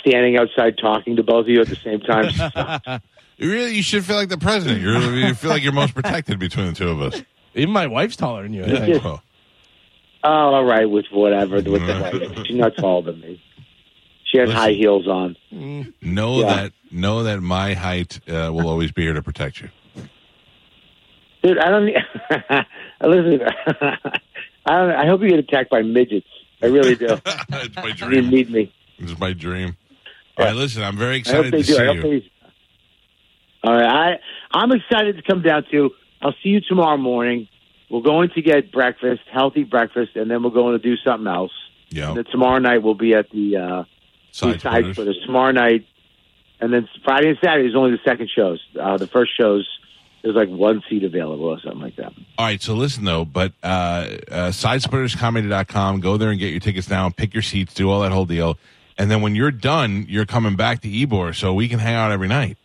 standing outside talking to both of you at the same time. You really, you should feel like the president. You're, you feel like you're most protected between the two of us. Even my wife's taller than you. I think. Well, oh, all right, with whatever, with the right. She's not taller than me. She has Listen. high heels on. know Yeah. that know that my height uh, will always be here to protect you. Dude, I don't. listen, I don't. I hope you get attacked by midgets. I really do. it's my you dream. need me. It's my dream. All right, listen, I'm very I hope excited they to do. see I hope you. they. All right, I I'm excited to come down to. I'll see you tomorrow morning. We're going to get breakfast, healthy breakfast, and then we're going to do something else. Yeah, And then tomorrow night we'll be at the uh, side the splitters. splitters tomorrow night, and then Friday and Saturday is only the second shows. Uh, the first shows there's like one seat available or something like that. All right, so listen though, but uh, uh, sidesplitterscomedy.com, go there and get your tickets now, pick your seats, do all that whole deal. And then when you're done, you're coming back to Ybor so we can hang out every night.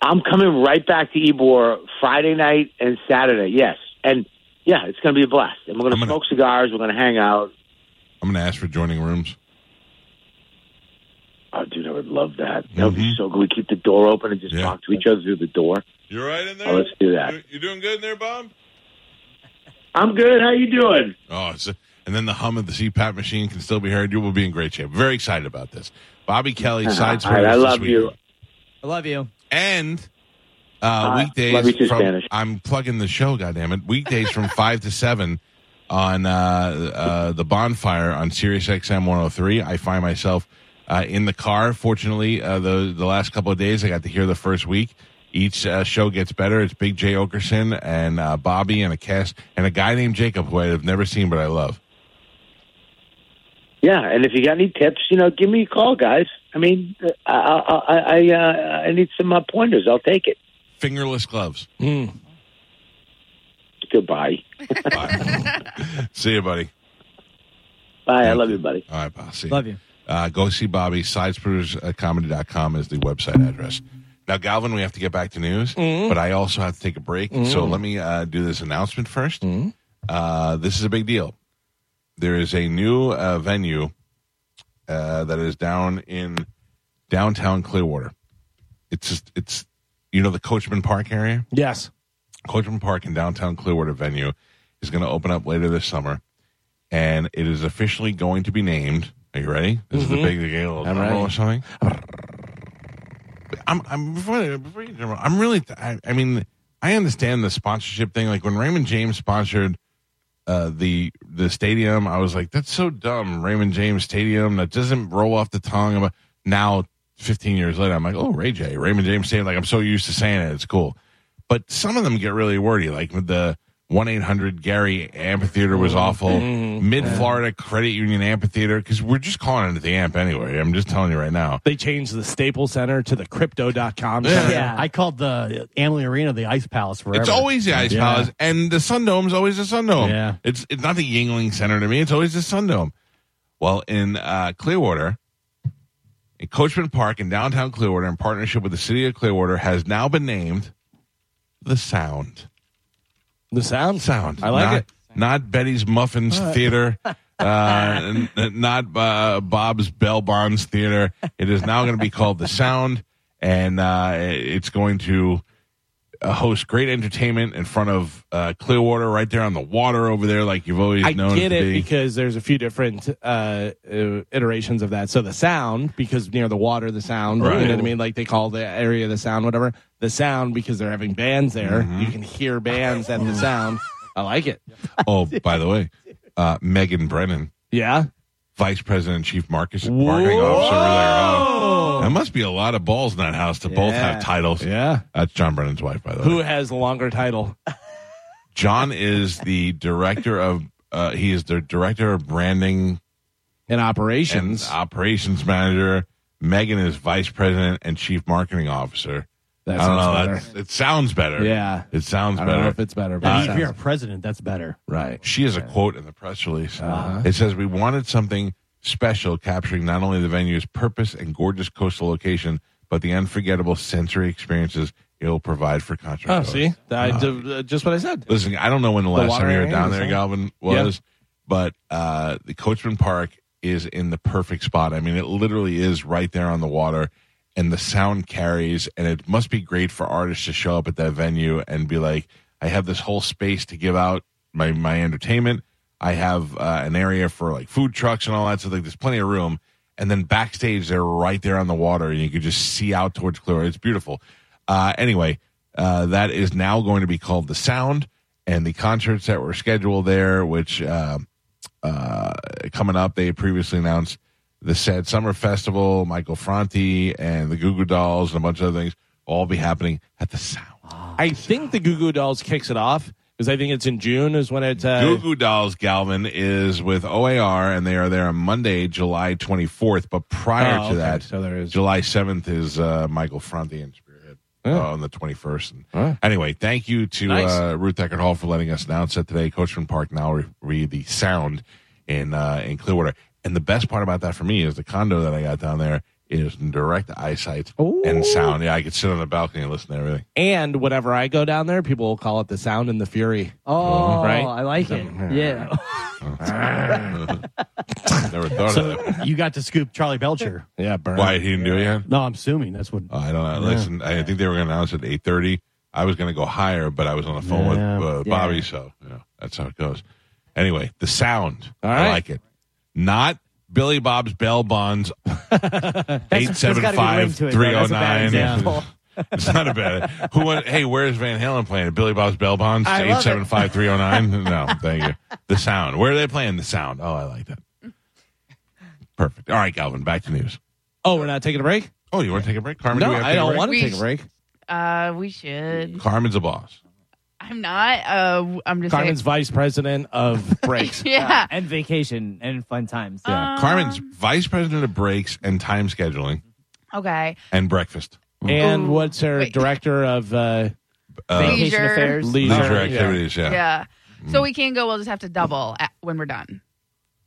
I'm coming right back to Ybor Friday night and Saturday. Yes, and yeah, it's going to be a blast. And we're going I'm to gonna- smoke cigars. We're going to hang out. I'm going to ask for joining rooms. Oh, dude, I would love that. That would be so good. We keep the door open and just Mm-hmm. Yeah. talk to each other through the door. You're right in there? Oh, let's do that. You- You doing good in there, Bob? I'm good. How you doing? Oh, it's and then the hum of the CPAP machine can still be heard. You will be in great shape. Very excited about this. Bobby Kelly, side All right, I splitters this love you. I love you. And uh, weekdays from Spanish. I'm plugging the show. goddamn it! Weekdays from five to seven on uh, uh, the bonfire on Sirius XM 103. I find myself uh, in the car. Fortunately, uh, the the last couple of days I got to hear the first week. Each uh, show gets better. It's Big Jay Oakerson and uh, Bobby and a cast and a guy named Jacob who I have never seen but I love. Yeah, and if you got any tips, you know, give me a call, guys. I mean, I I I, I, uh, I need some uh, pointers. I'll take it. Fingerless gloves. Goodbye. Bye. See you, buddy. Bye. I love you, buddy. All right, pal. See you. Love you. Uh, go see Bobby. Sidesplitterscomedy.com is the website address. Now, Galvin, we have to get back to news, but I also have to take a break. So let me uh, do this announcement 1st Uh, this is a big deal. There is a new uh, venue uh, that is down in downtown Clearwater. It's just, it's you know the Coachman Park area. Yes. Coachman Park in downtown Clearwater venue is going to open up later this summer, and it is officially going to be named. Are you ready? This is the big deal. I'm ready. or something. I'm. I'm before, before you. I'm really. I, I mean, I understand the sponsorship thing. Like when Raymond James sponsored uh, the the stadium, I was like, that's so dumb. Raymond James Stadium that doesn't roll off the tongue. But now, 15 years later, I'm like, oh, Ray J, Raymond James Stadium. Like I'm so used to saying it, it's cool. But some of them get really wordy. Like the one eight hundred Gary Amphitheater was awful. Mid Florida Credit Union Amphitheater because we're just calling it the Amp anyway. I'm just telling you right now. They changed the Staples Center to the Crypto.com Yeah. Center. Yeah. I called the Amalie Arena the Ice Palace forever. It's always the Ice Yeah. Palace, and the Sun Dome's always the Sun Dome. Yeah. It's it's not the Yuengling Center to me. It's always the Sun Dome. Well, in uh, Clearwater, in Coachman Park in downtown Clearwater, in partnership with the city of Clearwater, has now been named the Sound. The sound? Sound. I like not, it. Not Betty's Muffins Theater. Uh, not uh, Bob's Bell Bonds Theater. It is now going to be called the Sound, and uh, it's going to uh, host great entertainment in front of uh, Clearwater, right there on the water over there, like you've always I known I get to it because there's a few different uh, uh, iterations of that. So the sound, because near the water, the sound, Right. you know what I mean? Like they call the area the sound, whatever. The sound, because they're having bands there. Mm-hmm. You can hear bands at the sound. I like it. oh, by the way, uh, Megan Brennan, Yeah. Vice President and Chief Marcus, Marketing Officer. Oh, that must be a lot of balls in that house to both have titles. Yeah. That's John Brennan's wife, by the way. Who has the longer title? John is the director of. Uh, he is the director of branding and operations. operations manager. Megan is vice president and chief marketing officer. That I don't know. That's, it sounds better. Yeah. it sounds I don't know better. if it's better, but Yeah, it if sounds- you're a president, that's better. right. She has a quote in the press release. Uh-huh. It says, "We wanted something special, capturing not only the venue's purpose and gorgeous coastal location, but the unforgettable sensory experiences it will provide for concert." Oh, goers." see? I, uh, just what I said. Listen, I don't know when the last time you were area down is there. Galvin, was, but uh, the Coachman Park is in the perfect spot. I mean, it literally is right there on the water, and the sound carries, and it must be great for artists to show up at that venue and be like, "I have this whole space to give out my my entertainment. I have uh, an area for like food trucks and all that. So like, there's plenty of room." And then backstage, they're right there on the water, and you can just see out towards Clearwater. It's beautiful. Uh, anyway, uh, that is now going to be called the Sound, and the concerts that were scheduled there, which uh, uh, coming up, they previously announced the Sad Summer Festival, Michael Franti, and the Goo Goo Dolls, and a bunch of other things, all be happening at the Sound. I think the Goo Goo Dolls kicks it off because I think it's in June is when it's. Uh, Goo Goo Dolls, Galvin, is with OAR, and they are there on Monday, July 24th. But prior Oh, to okay. that, So there is- July 7th is uh, Michael Franti and Spearhead uh, on the 21st. And Oh. Anyway, thank you to Nice. uh, Ruth Eckerd Hall for letting us announce it today. Coachman Park now re- read the sound in uh, in Clearwater. And the best part about that for me is the condo that I got down there is in direct eyesight and sound. Yeah, I could sit on the balcony and listen to everything. and whenever I go down there, people will call it the Sound and the Fury. Oh, Right? I like it. Yeah. Never thought So of that. you got to scoop Charley Belcher. Yeah, burn. Why he didn't do it yet? No, I'm assuming that's what. Oh, I don't know. Listen, I think they were going to announce at eight thirty. I was going to go higher, but I was on the phone Yeah. with uh, Bobby, so you know that's how it goes. Anyway, the sound, All I like it. Not Billy Bob's Bell Bonds, eight seven gotta be five ring to it, though. three zero That's a bad nine. example. It's not a bad. Who went? Hey, where's Van Halen playing? Billy Bob's Bell Bonds, I eight love it. seven five three zero nine. No, thank you. The sound. Where are they playing? The sound. Oh, I like that. Perfect. All right, Galvin. Back to news. Oh, we're not taking a break? Oh, you want to take a break, Carmen? do No, we have to I take a don't break? want to We take a sh- break. Uh, we should. Carmen's a boss. I'm not. Uh, I'm just Carmen's saying. vice president of breaks. Yeah. and vacation and fun times. Yeah. Um, Carmen's vice president of breaks and time scheduling Okay. and breakfast. and Ooh, what's her wait. director of uh, Uh, vacation Leisure. affairs. leisure, leisure Yeah. activities, yeah. Yeah. So we can't go. We'll just have to double at, when we're done.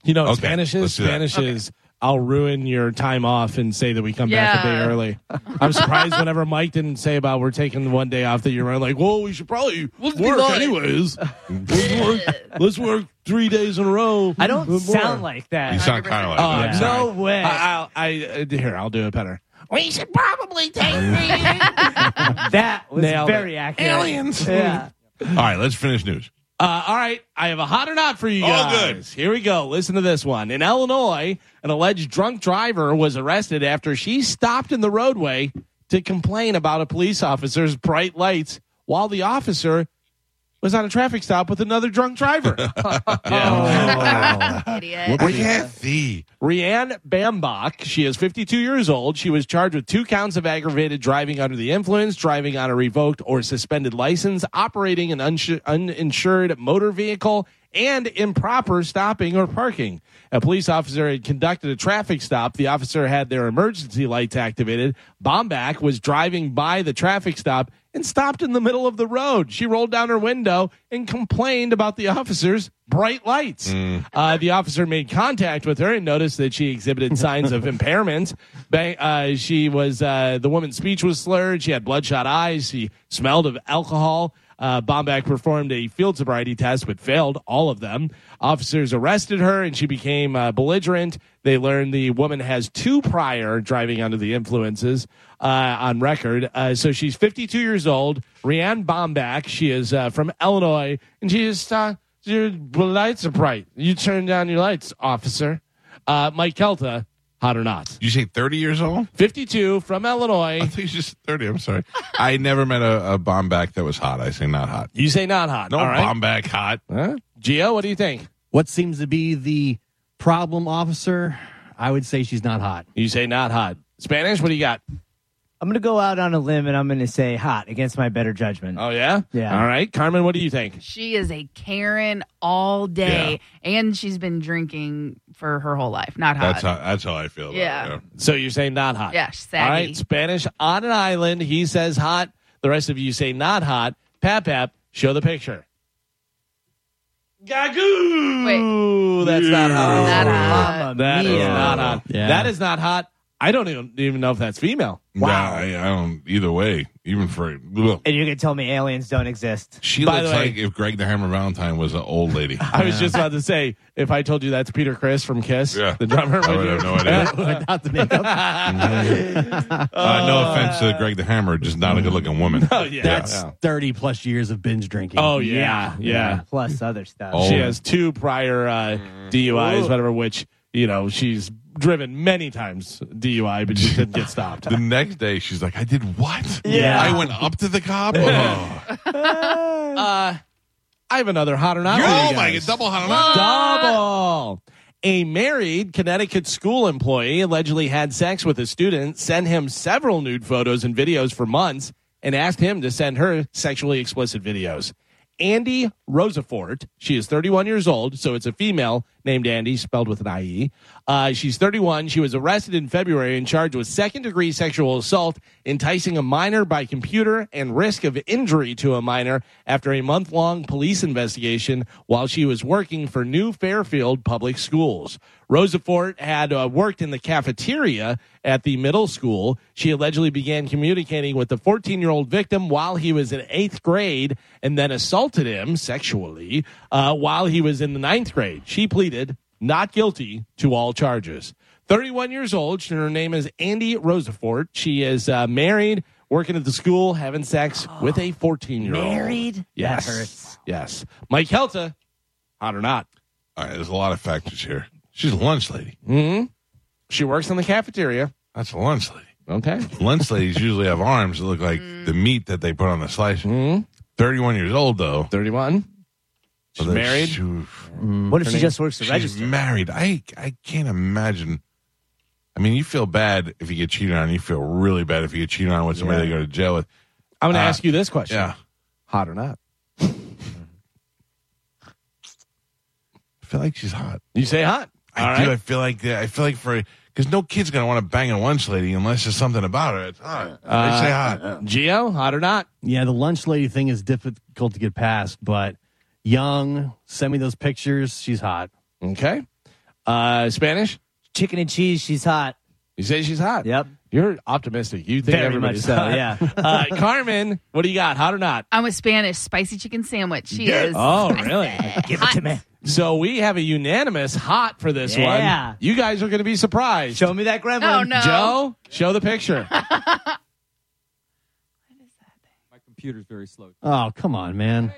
You know what Okay, Spanish is? let's do that. Spanish is I'll ruin your time off and say that we come back a day early. I'm surprised whenever Mike didn't say about we're taking one day off that you're like, well, we should probably We'll work anyways. let's, work, let's work three days in a row. I don't More. sound like that. You sound kind of like Oh, that. No way. I, I'll, I, uh, here, I'll do it better. We should probably take that was Nailed it. very accurate. Aliens. Yeah. All right, let's finish news. Uh, all right, I have a hot or not for you All guys. good. Here we go. Listen to this one. In Illinois, an alleged drunk driver was arrested after she stopped in the roadway to complain about a police officer's bright lights while the officer was on a traffic stop with another drunk driver. yeah. Idiot. We can't. Rianne Bambach, she is 52 years old. She was charged with two counts of aggravated driving under the influence, driving on a revoked or suspended license, operating an unsu- uninsured motor vehicle, and improper stopping or parking. A police officer had conducted a traffic stop. The officer had their emergency lights activated. Bombach was driving by the traffic stop and stopped in the middle of the road. She rolled down her window and complained about the officer's bright lights. Uh, the officer made contact with her and noticed that she exhibited signs of impairment. Uh, she was uh, the woman's speech was slurred. She had bloodshot eyes. She smelled of alcohol. Uh, performed a field sobriety test but failed all of them. Officers arrested her and she became uh, belligerent. They learned the woman has two prior driving under the influences uh, on record. Uh, so she's 52 years old. Rianne Bomback. She is uh, from Illinois and she is. Uh, your lights are bright. You turn down your lights, officer. Uh, Mike Calta, hot or not? You say 30 years old? 52 from Illinois. I think he's just 30. I'm sorry. I never met a, a bomb back that was hot. I say not hot. You say not hot. No All right. bomb back hot. Huh? Gio, what do you think? What seems to be the problem officer? I would say she's not hot. You say not hot. Spanish, what do you got? I'm going to go out on a limb and I'm going to say hot against my better judgment. Oh, yeah? Yeah. All right. Carmen, what do you think? She is a Karen all day, and she's been drinking for her whole life. Not hot. That's how, that's how I feel. About Yeah. It, So you're saying not hot? Yeah, she's All right. Spanish on an island. He says hot. The rest of you say not hot. Pap Pap, show the picture. Gagoo! Wait. That's not hot. Not hot. Mamma That is mia. not hot. Yeah. That is not hot. I don't even, even know if that's female. Wow. I, I don't, either way, even for, look, And you're going to tell me aliens don't exist. she By looks the way- like if Greg the Hammer Valentine was an old lady. I was just about to say, if I told you that's Peter Criss from Kiss, Yeah. the drummer, I would have no idea. Without the makeup. Uh, no offense to Greg the Hammer, just not a good looking woman. Oh, yeah. That's Yeah. 30 plus years of binge drinking. Oh, yeah. Yeah. Plus other stuff. Oh. She has two prior uh, DUIs, whatever, which, you know, she's driven many times DUI, but she didn't get stopped. The next day, she's like, I did what? Yeah. I went up to the cop? Oh, Uh, I have another hot or not. for you oh my guys. God, double hot. Double. A married Connecticut school employee allegedly had sex with a student, sent him several nude photos and videos for months, and asked him to send her sexually explicit videos. Andy Rosafort, she is 31 years old, so it's a female named Andy, spelled with an IE. Uh, she's 31. She was arrested in February and charged with second degree sexual assault, enticing a minor by computer, and risk of injury to a minor after a month long police investigation while she was working for New Fairfield Public Schools. Rosafort had uh, worked in the cafeteria at the middle school. She allegedly began communicating with the 14 year old victim while he was in eighth grade and then assaulted him sexually uh, while he was in the ninth grade. She pleaded not guilty to all charges. 31 years old. Her name is Andy Rosafort. She is uh, married, working at the school, having sex with a 14 year old. Married? Yes. That hurts. Yes. Mike Calta, hot or not? All right, there's a lot of factors here. She's a lunch lady. hmm She works in the cafeteria. That's a lunch lady. Okay. Lunch ladies usually have arms that look like the meat that they put on the slice. hmm 31 years old, though. 31. She's So married. she- What if she name- just works the she's register? married. I I can't imagine. I mean, you feel bad if you get cheated on. You feel really bad if you get cheated on with somebody Yeah. they go to jail with. I'm going to Uh, ask you this question. Yeah, Hot or not? I feel like she's hot. You say hot. I All do. right. I feel like I feel like for because no kid's gonna want to bang a lunch lady unless there's something about her. It's hot. I say hot. Geo, hot or not? Yeah, the lunch lady thing is difficult to get past, but young, send me those pictures. She's hot. Okay. Uh, Spanish? Chicken and cheese, she's hot. You say she's hot. Yep. You're optimistic. You think Very everybody's much so, hot. yeah. uh, Carmen, what do you got? Hot or not? I'm with Spanish spicy chicken sandwich. She Yes. is. Oh, really? Give it to me. So we have a unanimous hot for this Yeah. one. You guys are going to be surprised. Show me that gremlin. Oh, no. Joe, show the picture. When is that? My computer's very slow. Oh, come on, man.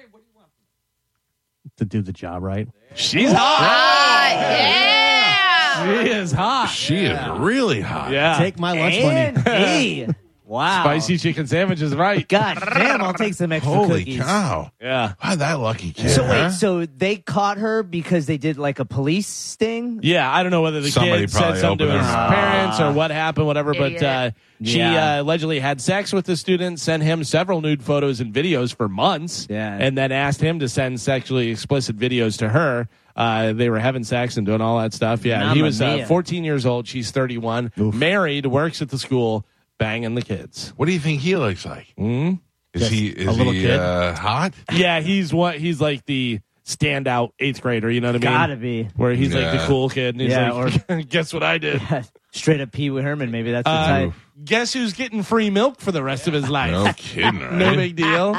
To do the job right. She's hot. Ah, yeah. She is hot. She is really hot. Yeah. Take my lunch And money. hey. Wow. Spicy chicken sandwich is right. God damn, I'll take some extra Holy cookies. cow! Yeah. Wow, that lucky kid. So huh? wait, so they caught her because they did like a police sting? Yeah, I don't know whether the Somebody kid said probably something to opened his her mouth. parents or what happened, whatever. But uh, she Yeah. uh, allegedly had sex with the student, sent him several nude photos and videos for months, Yeah. and then asked him to send sexually explicit videos to her. Uh, they were having sex and doing all that stuff. Yeah, he Mamma was uh, mia. 14 years old. She's 31, married, works at the school, banging the kids. what do you think he looks like? Hmm? Is he is a little he kid? uh, hot? Yeah, he's what he's like the standout eighth grader. You know what I mean? Gotta be. Where he's like the Yeah. cool kid, and he's Yeah, like, "Guess what I did." Straight up Pee Wee Herman, maybe that's the Uh, type. guess who's getting free milk for the rest of his life? No kidding. Right? No big deal.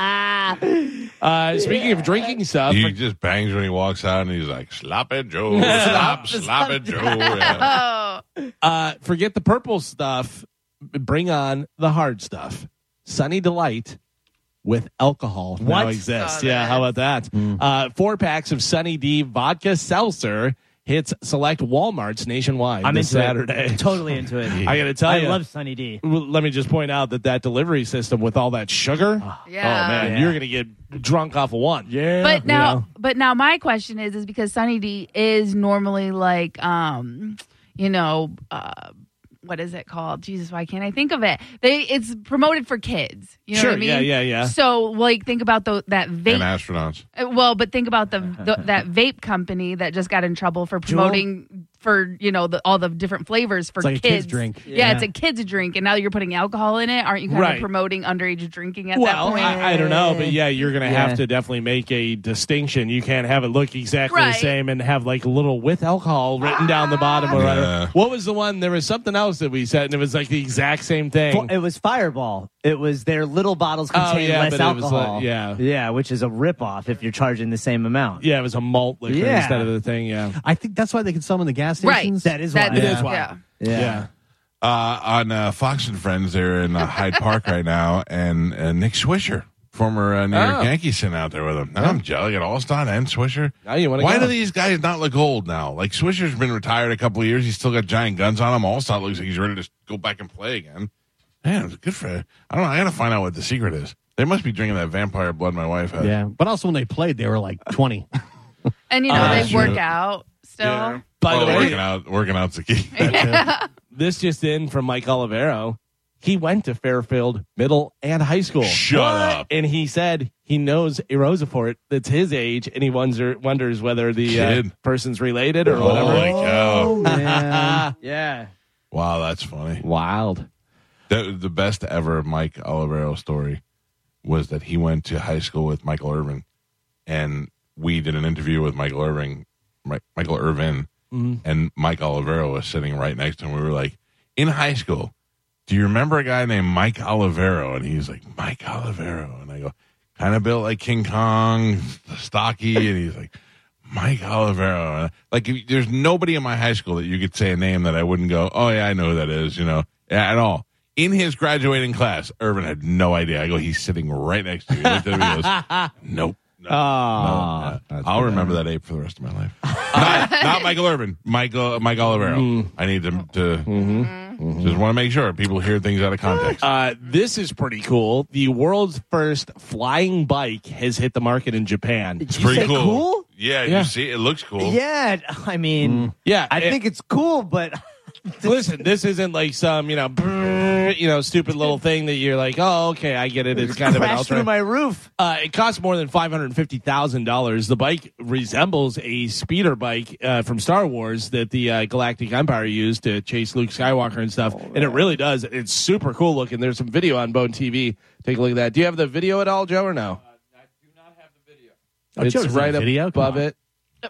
Uh, speaking of drinking stuff, He just bangs when he walks out, and he's like, "Sloppy Joe, slop, sloppy Joe." Yeah. Uh, forget the purple stuff. Bring on the hard stuff. Sunny Delight with alcohol now What? exists. Oh, yeah, how about that? Mm. Uh, four packs of Sunny D vodka seltzer hits select WalMarts nationwide I'm this into Saturday. it. Totally into it. I got to tell I you, I love Sunny D. Let me just point out that that delivery system with all that sugar. Yeah. Oh man, Yeah. you're gonna get drunk off of one. Yeah. But now, but now my question is, is because Sunny D is normally like, um, you know, uh, what is it called? Jesus, why can't I think of it? They it's promoted for kids. You know Sure, what I mean? yeah, yeah, yeah. So like, think about the that and vape. astronauts. uh, Well, but think about the, the that vape company that just got in trouble for promoting for you know the, all the different flavors for It's like a kids. kid's drink. Yeah. Yeah. it's a kids drink, and now you're putting alcohol in it. Aren't you kind Right. of promoting underage drinking at well, that point? I, I don't know, but yeah, you're gonna Yeah. have to definitely make a distinction. You can't have it look exactly the same and have like a little with alcohol written down the bottom or whatever. Yeah. What was the one? There was something else that we said, and it was like the exact same thing. It was Fireball. It was their little bottles Oh, contain yeah, less but it was like- alcohol. yeah. yeah, which is a ripoff if you're charging the same amount. yeah, it was a malt liquor Yeah. instead of the thing. Yeah, I think that's why they can sell them in the gas Right. stations. That is That why. It is why. Yeah. Yeah. yeah. Uh, on uh, Fox and Friends, they're in uh, Hyde Park right now, and uh, Nick Swisher, former uh, New York Oh. Yankees, sitting out there with them. Now I'm jealous. at Alstott and Swisher. Now you wanna Why go. do these guys not look old now? Like Swisher's been retired a couple of years. He's still got giant guns on him. Alstott looks like he's ready to go back and play again. Man, it's good for. I don't know. I got to find out what the secret is. They must be drinking that vampire blood my wife has. Yeah, but also when they played, they were like twenty. And you know Uh, they sure. work out still. Yeah. By Well, the way- working out, working out's the key. This just in from Mike Olivero. He went to Fairfield Middle and High School. Shut up. And he said he knows a Rosafort that's his age, and he wonder, wonders whether the uh, person's related or Holy whatever. cow! man. yeah. Wow, that's funny. Wild. The, the best ever Mike Olivero story was that he went to high school with Michael Irvin, and we did an interview with Michael Irving, Mi- Michael Irvin, Mm-hmm. and Mike Olivero was sitting right next to him. We were like, in high school, do you remember a guy named Mike Olivero? And he's like, Mike Olivero, and I go, kind of built like King Kong, stocky, and he's like. Mike Olivero. Like, there's nobody in my high school that you could say a name that I wouldn't go, oh, yeah, I know who that is, you know, at all. In his graduating class, Irvin had no idea. I go, he's sitting right next to you. He looked at me goes, nope. No, Oh, no, ah. I'll remember that ape for the rest of my life. not, not Michael Irvin, Michael, Mike Olivero. Mm. I need to, to just want to make sure people hear things out of context. Uh, this is pretty cool. The world's first flying bike has hit the market in Japan. It's you pretty say cool. cool? Yeah, Yeah. you see, it looks cool. Yeah. I mean, Yeah, I it- think it's cool, but Listen, this isn't like some you know, brrr, you know, stupid little thing that you're like, oh, okay, I get it. It's kind of an crashed through my roof. Uh, it costs more than five hundred fifty thousand dollars. The bike resembles a speeder bike uh, from Star Wars that the uh, Galactic Empire used to chase Luke Skywalker and stuff, and it really does. It's super cool looking. There's some video on Bone TV. Take a look at that. Do you have the video at all, Joe, or no? I do not have the video. Oh, it's Joe right have video? Above it.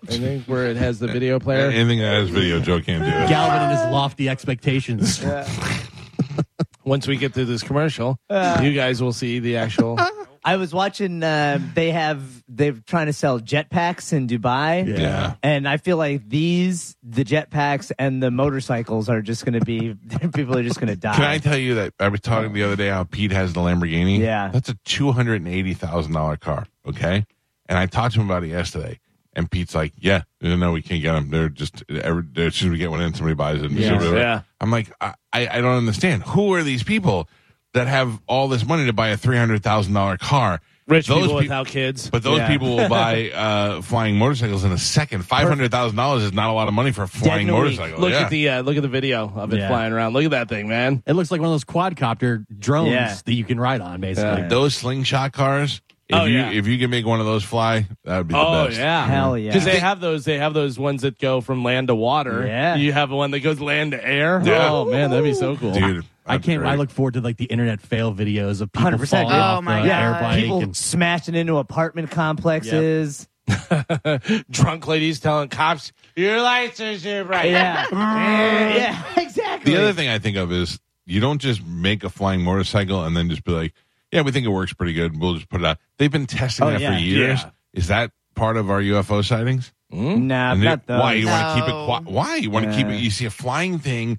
I think where it has the video player. Anything that has video, Joe can't do it. Galvin and his lofty expectations. Once we get through this commercial, you guys will see the actual. I was watching. Uh, they have they're trying to sell jetpacks in Dubai. Yeah. And I feel like these, the jetpacks and the motorcycles are just going to be, people are just going to die. Can I tell you that I was talking the other day how Pete has the Lamborghini? Yeah. That's a two hundred and eighty thousand dollar car. Okay. And I talked to him about it yesterday. And Pete's like, Yeah, no, we can't get them. They're just every as soon as we get one in, somebody buys it. and Yeah. I'm like, I, I I don't understand. Who are these people that have all this money to buy a three hundred thousand dollar car? Rich Those people peop- without kids. But those Yeah. people will buy uh, flying motorcycles in a second. Five hundred thousand dollars is not a lot of money for a flying in a week. motorcycle. Look yeah. at the uh, look at the video of it Yeah. flying around. Look at that thing, man. It looks like one of those quadcopter drones Yeah. that you can ride on, basically. Yeah. those slingshot cars. If Oh, you yeah. if you can make one of those fly, that would be the Oh best. yeah, Hell yeah. Because they have those. They have those ones that go from land to water. Yeah. You have one that goes land to air. Yeah. Oh man, that'd be so cool. dude. I can't. I look forward to like the internet fail videos of people 100%, falling dude. off Oh, my the God. air bike. People and, smashing into apartment complexes. Drunk ladies telling cops, "Your lights are is right." Yeah. yeah, exactly. The other thing I think of is you don't just make a flying motorcycle and then just be like, yeah, we think it works pretty good. We'll just put it out. They've been testing Oh, that yeah. for years. Yeah. Is that part of our UFO sightings? Hmm? Nah, And they- not those. why you want to keep it? No. Qui- why you want to keep Yeah. it? You see a flying thing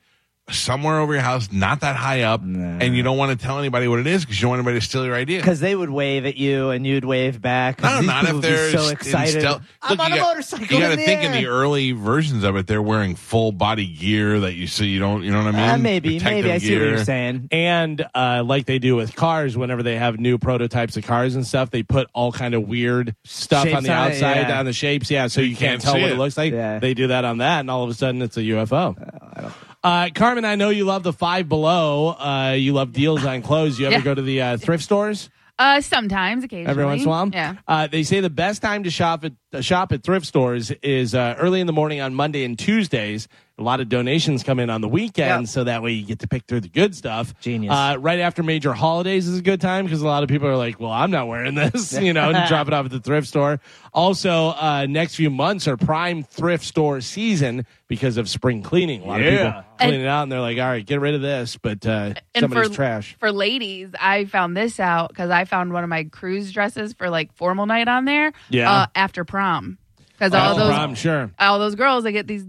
somewhere over your house, not that high up, Nah. and you don't want to tell anybody what it is because you don't want anybody to steal your idea. Because they would wave at you and you'd wave back. No, these not people if would they're so s- in excited. stealth. I'm Look, on you a got- motorcycle. You got to in the think in the early versions of it, they're wearing full body gear that you see. You don't, you know what I mean? Uh, maybe, Protective maybe I see what you're saying. And uh, like they do with cars, whenever they have new prototypes of cars and stuff, they put all kind of weird stuff Shapes on the on it, outside yeah. on the shapes. Yeah, so you, You can't, can't tell what it. it. looks like. Yeah. They do that on that, and all of a sudden it's a UFO. Uh, Carmen, I know you love the Five Below. Uh, you love deals on clothes. You ever Yeah. go to the uh, thrift stores Uh, sometimes, occasionally. every once in a while? Yeah. Uh, they say the best time to shop at uh, shop at thrift stores is uh, early in the morning on Monday and Tuesdays. A lot of donations come in on the weekend, Yep. so that way you get to pick through the good stuff. Genius. Uh, right after major holidays is a good time because a lot of people are like, "Well, I'm not wearing this," you know, and drop it off at the thrift store. Also, uh, next few months are prime thrift store season because of spring cleaning. A lot of people clean it out, and they're like, "All right, get rid of this," but uh, And somebody's for trash. for ladies, I found this out because I found one of my cruise dresses for like formal night on there. Yeah. Uh, after prom, because all those prom, sure. all those girls they get these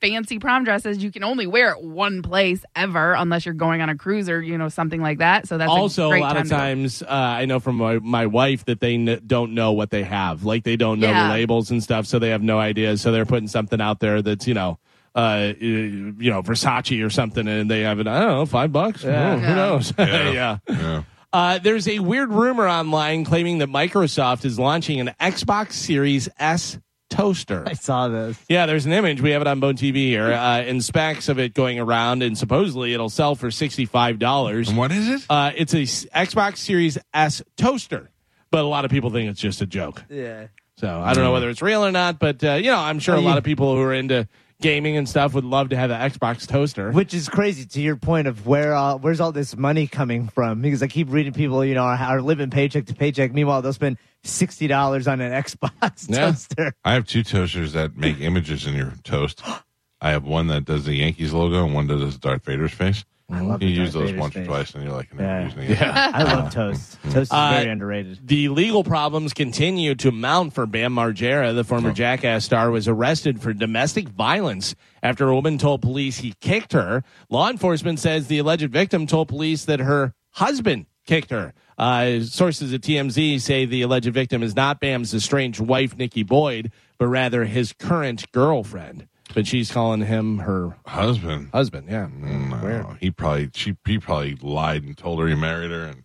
fancy prom dresses you can only wear it one place ever unless you're going on a cruise or you know something like that. So that's also a, a lot time of times uh, i know from my, my wife that they n- don't know what they have like they don't know Yeah. the labels and stuff so they have no idea so they're putting something out there that's you know uh you know versace or something and they have it i don't know five bucks Yeah. Oh, who knows Yeah. yeah Yeah. uh, there's a weird rumor online claiming that Microsoft is launching an Xbox Series S toaster. I saw this. Yeah, there's an image. We have it on Bone TV here, uh, and specs of it going around, and supposedly it'll sell for sixty-five dollars. And what is it? Uh, it's a s- Xbox Series S toaster, but a lot of people think it's just a joke. Yeah. So I don't know whether it's real or not, but uh, you know, I'm sure a lot of people who are into gaming and stuff would love to have an Xbox toaster. Which is crazy to your point of where uh, where's all this money coming from? Because I keep reading people, you know, are, are living paycheck to paycheck. Meanwhile, they'll spend sixty dollars on an Xbox Yeah. toaster. I have two toasters that make images in your toast. I have one that does the Yankees logo and one that does Darth Vader's face. I love You use those Vader's once or twice, and you're like, never Yeah. using it. Yeah. I love toast. Toast is Uh, very underrated. The legal problems continue to mount for Bam Margera. The former Jackass star was arrested for domestic violence after a woman told police he kicked her. Law enforcement says the alleged victim told police that her husband kicked her. Uh, sources at TMZ say the alleged victim is not Bam's estranged wife, Nikki Boyd, but rather his current girlfriend. But she's calling him her Husband. husband. Yeah. No, he probably she he probably lied and told her he married her, and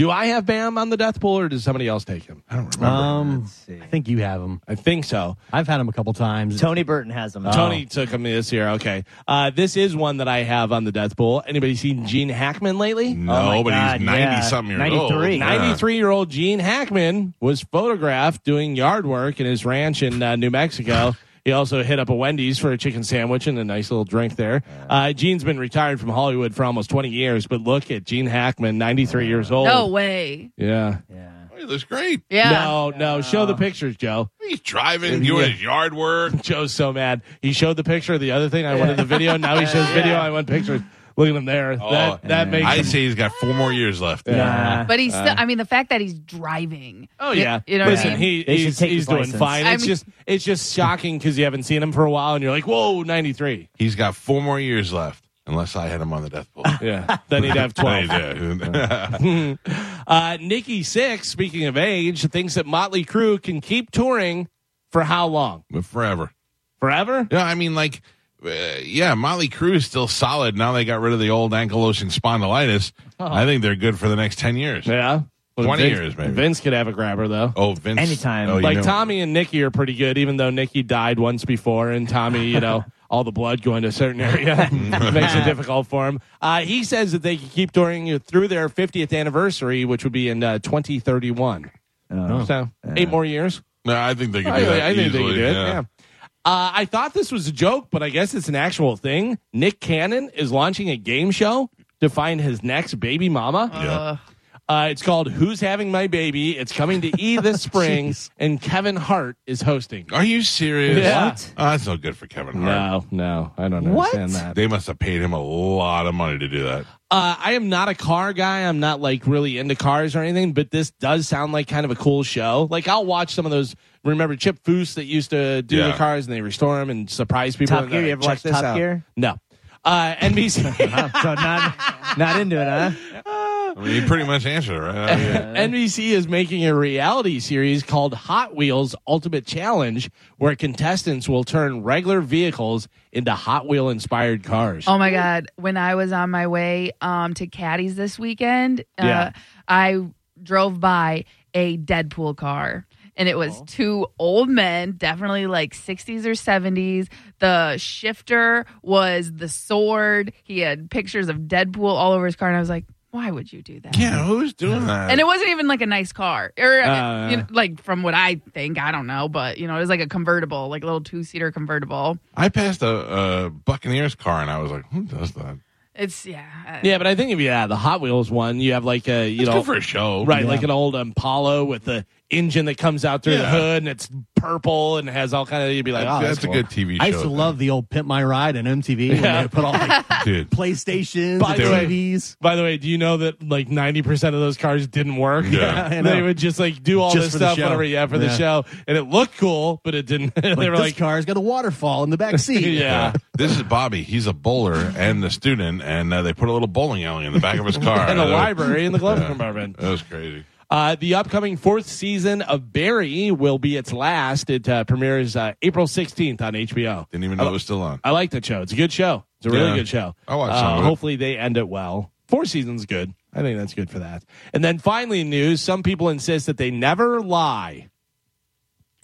Do I have Bam on the death pool, or does somebody else take him? I don't remember. Um, see. I think you have him. I think so. I've had him a couple times. Tony Burton has him. Tony took him this year. Okay. Uh, this is one that I have on the death pool. Anybody seen Gene Hackman lately? no, oh but God, he's ninety yeah. something years 93. old. Yeah. 93 year old Gene Hackman was photographed doing yard work in his ranch in uh, New Mexico. He also hit up a Wendy's for a chicken sandwich and a nice little drink there. Uh, Gene's been retired from Hollywood for almost 20 years, but look at Gene Hackman, 93 years old. No way. Yeah. Yeah. Oh, He looks great. Yeah. No, no. Show the pictures, Joe. He's driving, doing Yeah. his yard work. Joe's so mad. He showed the picture. The other thing I wanted the video. Now he shows video. I want pictures. Look at him there. that that makes I him- say he's got four more years left. Yeah. But he's still, I mean, the fact that he's driving. Oh yeah. You know Listen, what I mean? he he's, he's doing license. fine. I It's mean- just it's just shocking because you haven't seen him for a while and you're like, whoa, 93. He's got four more years left, unless I had him on the death pool. Yeah. then he'd have 12. Yeah. Uh, Nikki Sixx, speaking of age, thinks that Motley Crue can keep touring for how long? forever. Forever? Yeah, I mean, like, uh, yeah, Motley Crue is still solid. Now they got rid of the old ankylosing spondylitis. I think they're good for the next ten years. Yeah. 20 Vince- years, maybe. Vince could have a grabber though. Oh, Vince. Anytime. Oh, like know- Tommy and Nikki are pretty good, even though Nikki died once before, and Tommy, you know, all the blood going to a certain area makes it difficult for him. Uh, he says that they can keep touring through their 50th anniversary, which would be in uh, 2031. Oh. So eight more years. No, I think they can I, do that. I think they easily, can do it. yeah. Yeah. Uh, I thought this was a joke, but I guess it's an actual thing. Nick Cannon is launching a game show to find his next baby mama. Yeah. Uh, it's called Who's Having My Baby? It's coming to E this spring, and Kevin Hart is hosting. Are you serious? Yeah. Oh, that's no good for Kevin Hart. No, no, I don't What? understand that. They must have paid him a lot of money to do that. Uh, I am not a car guy. I'm not like really into cars or anything, but this does sound like kind of a cool show. Like I'll watch some of those. Remember Chip Foose that used to do the cars and they restore them and surprise people. Top and, Gear. uh, You ever check watch this Top out. Gear? No. Uh, NBC. so not not into it, huh? I mean, you pretty much answered it, right? I mean, NBC is making a reality series called Hot Wheels Ultimate Challenge, where contestants will turn regular vehicles into Hot Wheel inspired cars. Oh my god! When I was on my way um, to Caddy's this weekend, Yeah. uh, I drove by a Deadpool car. And it Oh. was two old men, definitely like 60s or 70s. The shifter was the sword. He had pictures of Deadpool all over his car. And I was like, why would you do that? yeah, who's doing that? And it wasn't even like a nice car, or Uh, you know, like from what I think, I don't know, but you know, it was like a convertible, like a little two seater convertible. I passed a, a Buccaneers car and I was like, who does that? It's yeah, Yeah, but I think if you have the Hot Wheels one, you have like a you It's know good for a show. right like an old Impala with the engine that comes out through the hood and it's purple and has all kind of you'd be like, oh, that's, that's, a good TV show. I used to love the old Pimp My Ride and MTV when Yeah. they put all like Dude, PlayStations By and the way- TVs. By the way, do you know that like ninety percent of those cars didn't work? Yeah. I know. they would just like do all Just this stuff whatever, yeah, for the show, and it looked cool, but it didn't. they Like, were this like, car's got a waterfall in the back seat. yeah. this is Bobby. He's a bowler and a student, and uh, they put a little bowling alley in the back of his car. in the Uh, library in the glove compartment. That was crazy. Uh, the upcoming fourth season of Barry will be its last. It uh, premieres uh, April 16th on HBO. Didn't even know it was still on. I like that show. It's a good show. It's a really Yeah. good show. I watched Uh, some of it. Hopefully they end it well. Four seasons good. I think that's good for that. And then finally, news. Some people insist that they never lie.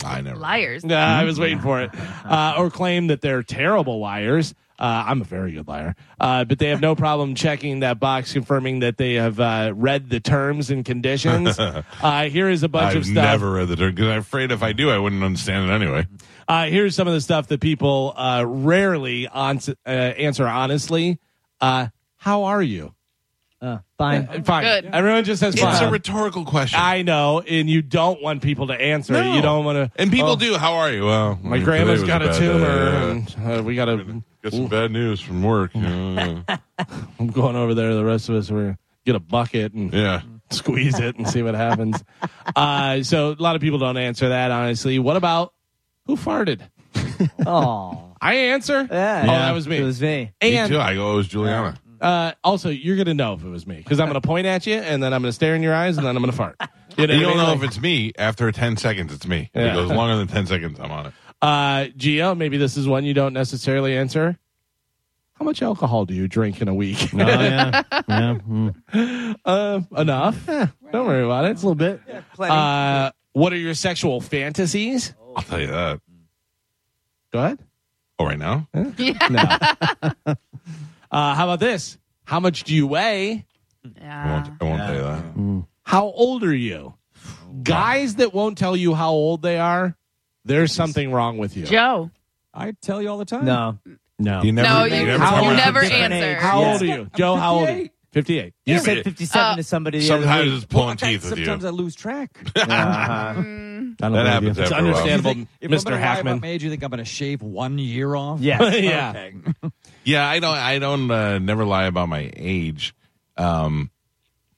I never. liars. Nah, I was waiting for it. Uh, or claim that they're terrible liars. Uh, I'm a very good liar. Uh, but they have no problem checking that box, confirming that they have uh, read the terms and conditions. Uh, here is a bunch I've of stuff. I've never read the term because I'm afraid if I do, I wouldn't understand it anyway. Uh, here's some of the stuff that people uh, rarely on, uh, answer honestly. Uh, how are you? Uh, fine. Uh, Fine. Good. Everyone just says fine. It's a rhetorical question. I know, and you don't want people to answer. No. You don't want to. and people oh, do. How are you? Well, My grandma's got a bad tumor, day. and uh, we got to. Got some bad news from work. you know. I'm going over there. The rest of us we're get a bucket and yeah. squeeze it and see what happens. uh, so a lot of people don't answer that. Honestly, what about who farted? Oh, I answer. yeah. Oh, that was me. It was me. Me too. I go, it was Juliana. Uh, also, you're gonna know if it was me because I'm gonna point at you and then I'm gonna stare in your eyes and then I'm gonna fart. You know You what I don't mean? know Like- if it's me after 10 seconds. It's me. If Yeah. it goes longer than 10 seconds, I'm on it. Uh, Gio, maybe this is one you don't necessarily answer. How much alcohol do you drink in a week? Oh, yeah. yeah. mm. uh, enough. Don't worry about it. It's a little bit. Uh, what are your sexual fantasies? I'll tell you that. Go ahead. Oh, right now? No. uh, how about this? How much do you weigh? I won't, I won't tell you that. How old are you? Guys that won't tell you how old they are, there's something wrong with you. Joe. I tell you all the time. No. No. You never, No, you, never How you old- never answer. How Yeah. old are you? Joe, how old are you? 58. You Yeah, said 57 Uh, to somebody the other Sometimes week. it's pulling teeth with Sometimes you. I lose track. Uh-huh. I That happens you. It's after a while. understandable, Think- if I'm Mr. gonna lie about Hackman. my age, you think I'm going to shave one year off? Yes. yeah. Okay. Yeah, I don't. I don't uh, never lie about my age. Um,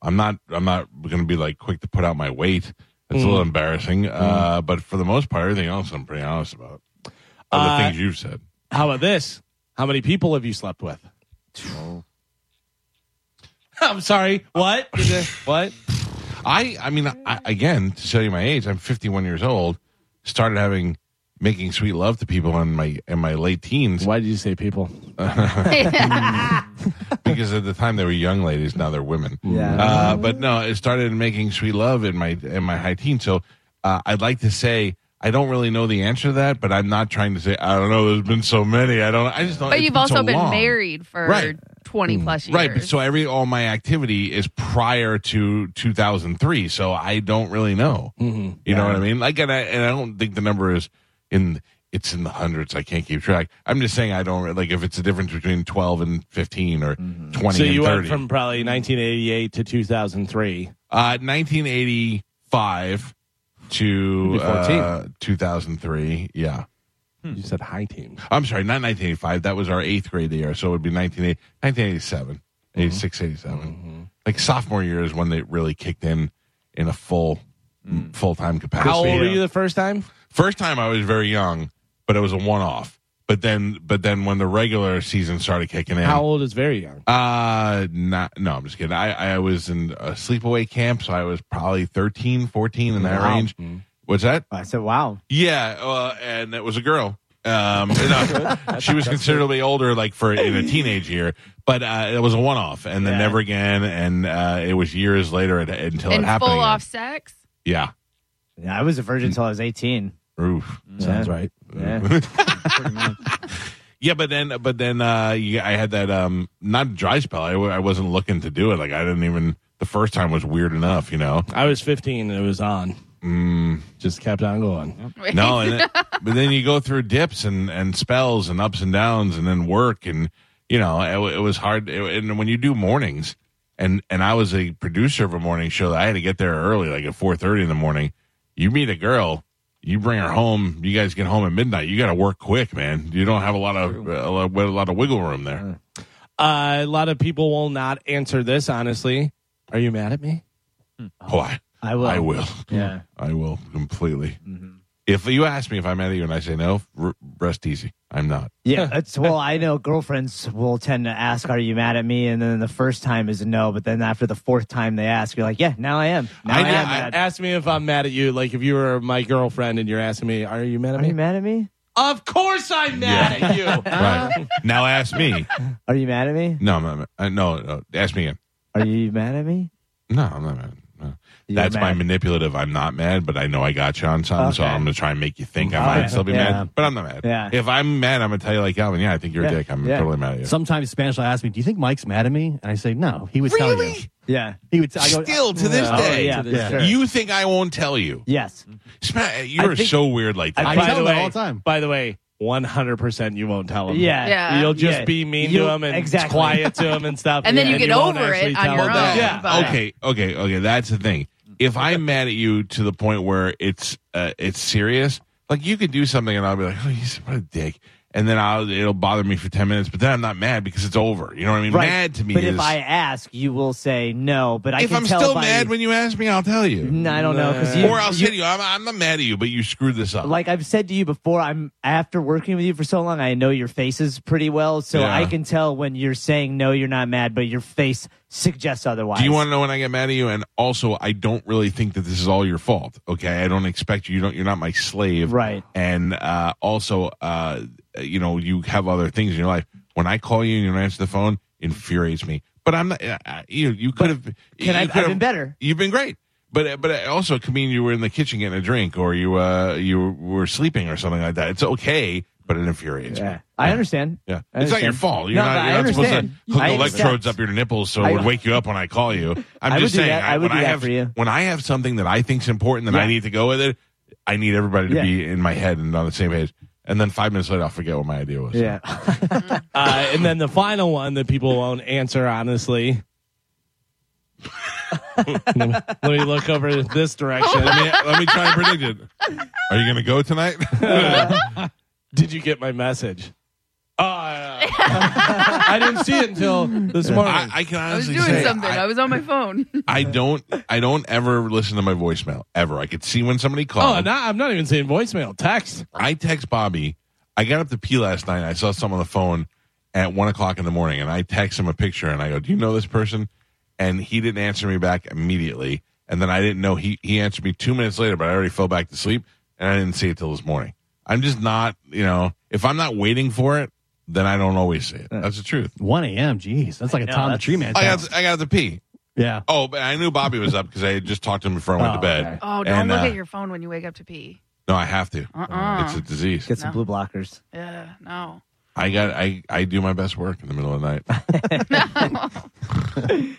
I'm not. I'm not going to be like quick to put out my weight. It's a little embarrassing. Uh, but for the most part, everything else I'm pretty honest about. The Uh, things you've said. How about this? How many people have you slept with? I'm sorry. What? What? I. I mean, I, again, to tell you my age, I'm 51 years old. Started having making sweet love to people in my in my late teens Why did you say people? because at the time they were young ladies. Now they're women. Yeah. Uh, but no, it started making sweet love in my in my high teens. So uh, I'd like to say I don't really know the answer to that, but I'm not trying to say I don't know. There's been so many. I don't. I just don't. But you've been also so been long. married for Right. 20 plus years. Right, but so every all my activity is prior to 2003, so I don't really know. Mm-hmm. You know what I mean? Like, and I, and I don't think the number is in it's in the hundreds. I can't keep track. I'm just saying I don't like if it's a difference between 12 and 15 or mm-hmm. 20 So and you 30. went from probably 1988 to 2003. Uh, 1985 to uh, 2003. Yeah. Hmm. You said high team. I'm sorry, not 1985. That was our eighth grade year. So it would be 1980 1987, mm-hmm. 86, 87. Mm-hmm. Like sophomore year is when they really kicked in in a full mm. full time capacity. How old were you the first time? First time I was very young, but it was a one off. But then, but then when the regular season started kicking in, How old is very young? uh, not, no, I'm just kidding. I, I was in a sleepaway camp, so I was probably 13, 14 in that Wow. range. What's that? I said, wow. Yeah, uh, and it was a girl. Um, no, she was considerably older, like for in a teenage year, but uh, it was a one-off, and then Yeah. never again. And uh, it was years later it, until And it happened. full again. off sex. Yeah. Yeah, I was a virgin until I was 18. Oof. Sounds right. Yeah. Yeah, but then, but then, uh, yeah, I had that um, not dry spell. I, w- I wasn't looking to do it. Like I didn't even. The first time was weird enough, you know. I was 15 and it was on. Mm, Just kept on going. no, and it, but then you go through dips and and spells and ups and downs, and then work, and you know, it, w- it was hard. It, and when you do mornings, and and I was a producer of a morning show, that I had to get there early, like at four thirty in the morning. You meet a girl. You bring her home. You guys get home at midnight. You got to work quick, man. You don't have a lot of a lot, a lot of wiggle room there. Uh, a lot of people will not answer this, honestly. Are you mad at me? Oh, I, I will. I will. Yeah. I will completely. If you ask me if I'm mad at you and I say no, r- rest easy. I'm not. Yeah, it's well, I know girlfriends will tend to ask, "Are you mad at me?" And then the first time is no, but then after the fourth time they ask, you're like, "Yeah, now I am. Now I, I know, am I- mad." Ask me if I'm mad at you. Like if you were my girlfriend and you're asking me, are you mad at Are me? you mad at me? Of course I'm mad at you. Right. now ask me. Are you mad at me? No, I'm not. mad. Uh, no, no, ask me again. Are you mad at me? No, I'm not mad. No. You're That's my manipulative. I'm not mad, but I know I got you on something, so Okay. I'm gonna try and make you think I Okay. might still be Yeah. mad, but I'm not mad. Yeah. If I'm mad, I'm gonna tell you like Calvin. Yeah, I think you're Yeah. a dick. I'm Yeah. totally mad at you. Sometimes Spanish will ask me, "Do you think Mike's mad at me?" And I say, "No." He would tell you. really? Yeah. He would. I go, Still to oh, this Oh, day, yeah, Yeah. sure. you think I won't tell you? Yes. Sma- You're think- so weird like that. I by tell the them way, all the time. By the way, 100% you won't tell him. Yeah. Yeah. You'll just Yeah. be mean You- to him and exactly. quiet to him and stuff. And then you get won't over actually it on tell your him own. yeah. but- Okay. Okay. Okay. That's the thing. If I'm mad at you to the point where it's uh, it's serious, like you could do something and I'll be like, oh, he's what a dick, and then I'll it'll bother me for ten minutes, but then I'm not mad because it's over. You know what I mean? Right. Mad to me But is if I ask, you will say no. But I if I'm still mad when you ask me, I'll tell you. Mm, I don't know because you, or I'll you- say to you, I'm, I'm not mad at you, but you screwed this up. like I've said to you before, I'm after working with you for so long, I know your faces pretty well, so Yeah. I can tell when you're saying no, you're not mad, but your face suggests otherwise. Do you want to know when I get mad at you? And also, I don't really think that this is all your fault. Okay, I don't expect you. You don't. You're not my slave, Right. And uh, also, uh, you know, you have other things in your life. When I call you and you don't answer the phone, infuriates me. But I'm not. Uh, you you could have. Can you I? could I've been better. You've been great. But uh, but it also could mean you were in the kitchen getting a drink, or you uh you were sleeping, or something like that. It's okay, but it infuriates me. I understand. Yeah, I it's not your fault. You're No, not, you're not supposed to understand. hook electrodes up your nipples so it would wake you up when I call you. I'm I just saying. I would when do I have for you. when I have something that I think's important that I need to go with it, I need everybody to Yeah. be in my head and on the same page. And then five minutes later, I'll forget what my idea was. Yeah. Uh, and then the final one that people won't answer, honestly. let, me, look over this direction. let me let me try and predict it. Are you going to go tonight? Did you get my message? Oh, yeah. I didn't see it until this morning. I, I can I was honestly doing say something. I, I, was on my phone. I don't I don't ever listen to my voicemail ever. I could see when somebody oh, called. oh, not, I'm not even saying voicemail, text. I text Bobby. I got up to pee last night. I saw someone on the phone at one o'clock in the morning, and I text him a picture, and I go, "Do you know this person?" And he didn't answer me back immediately. And then I didn't know he he answered me two minutes later, but I already fell back to sleep, and I didn't see it till this morning. I'm just not, you know, if I'm not waiting for it, then I don't always see it. That's the truth. 1 a.m. Jeez, that's like a know, Tom the that's- Tree Man. I text. got I got to pee. yeah. Oh, but I knew Bobby was up because I had just talked to him before I went to Oh, bed. okay. Oh, don't And, look uh, at your phone when you wake up to pee. No, I have to. Uh-uh. It's a disease. Get some No. blue blockers. Yeah, no. I got I I do my best work in the middle of the night.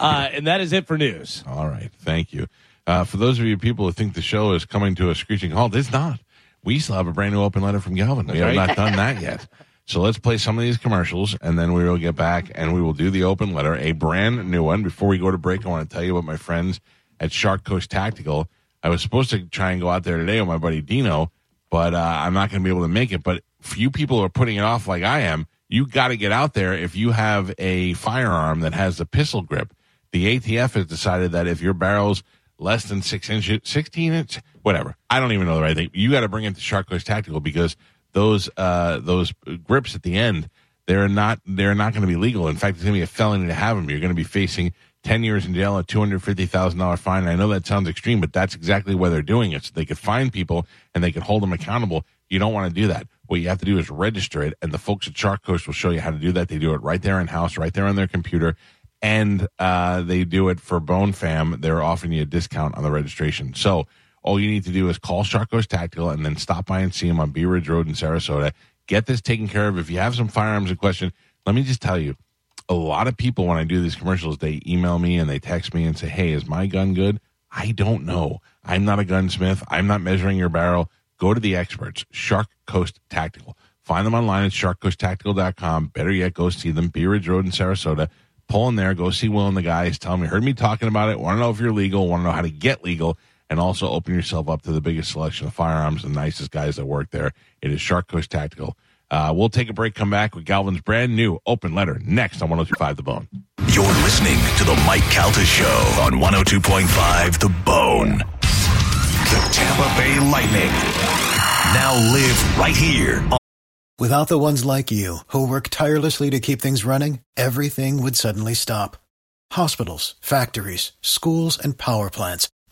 Uh, and that is it for news. All right. Thank you. Uh, for those of you people who think the show is coming to a screeching halt, it's not. We still have a brand new open letter from Galvin. We have right. not done that yet. So let's play some of these commercials and then we will get back and we will do the open letter, a brand new one. Before we go to break, I want to tell you about my friends at Shark Coast Tactical. I was supposed to try and go out there today with my buddy Dino, but uh, I'm not going to be able to make it. But you people are putting it off like I am, you got to get out there if you have a firearm that has the pistol grip. The ATF has decided that if your barrel's less than six inches, 16 inch, whatever. I don't even know the right thing. You got to bring it to Shark Coast Tactical because those, uh, those grips at the end, they're not, they're not going to be legal. In fact, it's going to be a felony to have them. You're going to be facing 10 years in jail, a $250,000 fine. And I know that sounds extreme, but that's exactly why they're doing it. So they could find people and they could hold them accountable. You don't want to do that. What you have to do is register it. And the folks at Shark Coast will show you how to do that. They do it right there in house, right there on their computer and uh, they do it for Bone Fam. They're offering you a discount on the registration. So all you need to do is call Shark Coast Tactical and then stop by and see him on Bee Ridge Road in Sarasota. Get this taken care of. If you have some firearms in question, let me just tell you, a lot of people when I do these commercials, they email me and they text me and say, "Hey, is my gun good?" I don't know. I'm not a gunsmith. I'm not measuring your barrel. Go to the experts, Shark Coast Tactical. Find them online at sharkcoasttactical.com. Better yet, go see them, Bee Ridge Road in Sarasota pull in there, go see Will and the guys, tell them you heard me talking about it, want to know if you're legal, want to know how to get legal, and also open yourself up to the biggest selection of firearms and the nicest guys that work there. It is Shark Coast Tactical. Uh, we'll take a break, come back with Galvin's brand new open letter next on 1025 The Bone. You're listening to the Mike Calta Show on 102.5 The Bone. The Tampa Bay Lightning now live right here. Without the ones like you, who work tirelessly to keep things running, everything would suddenly stop. Hospitals, factories, schools, and power plants,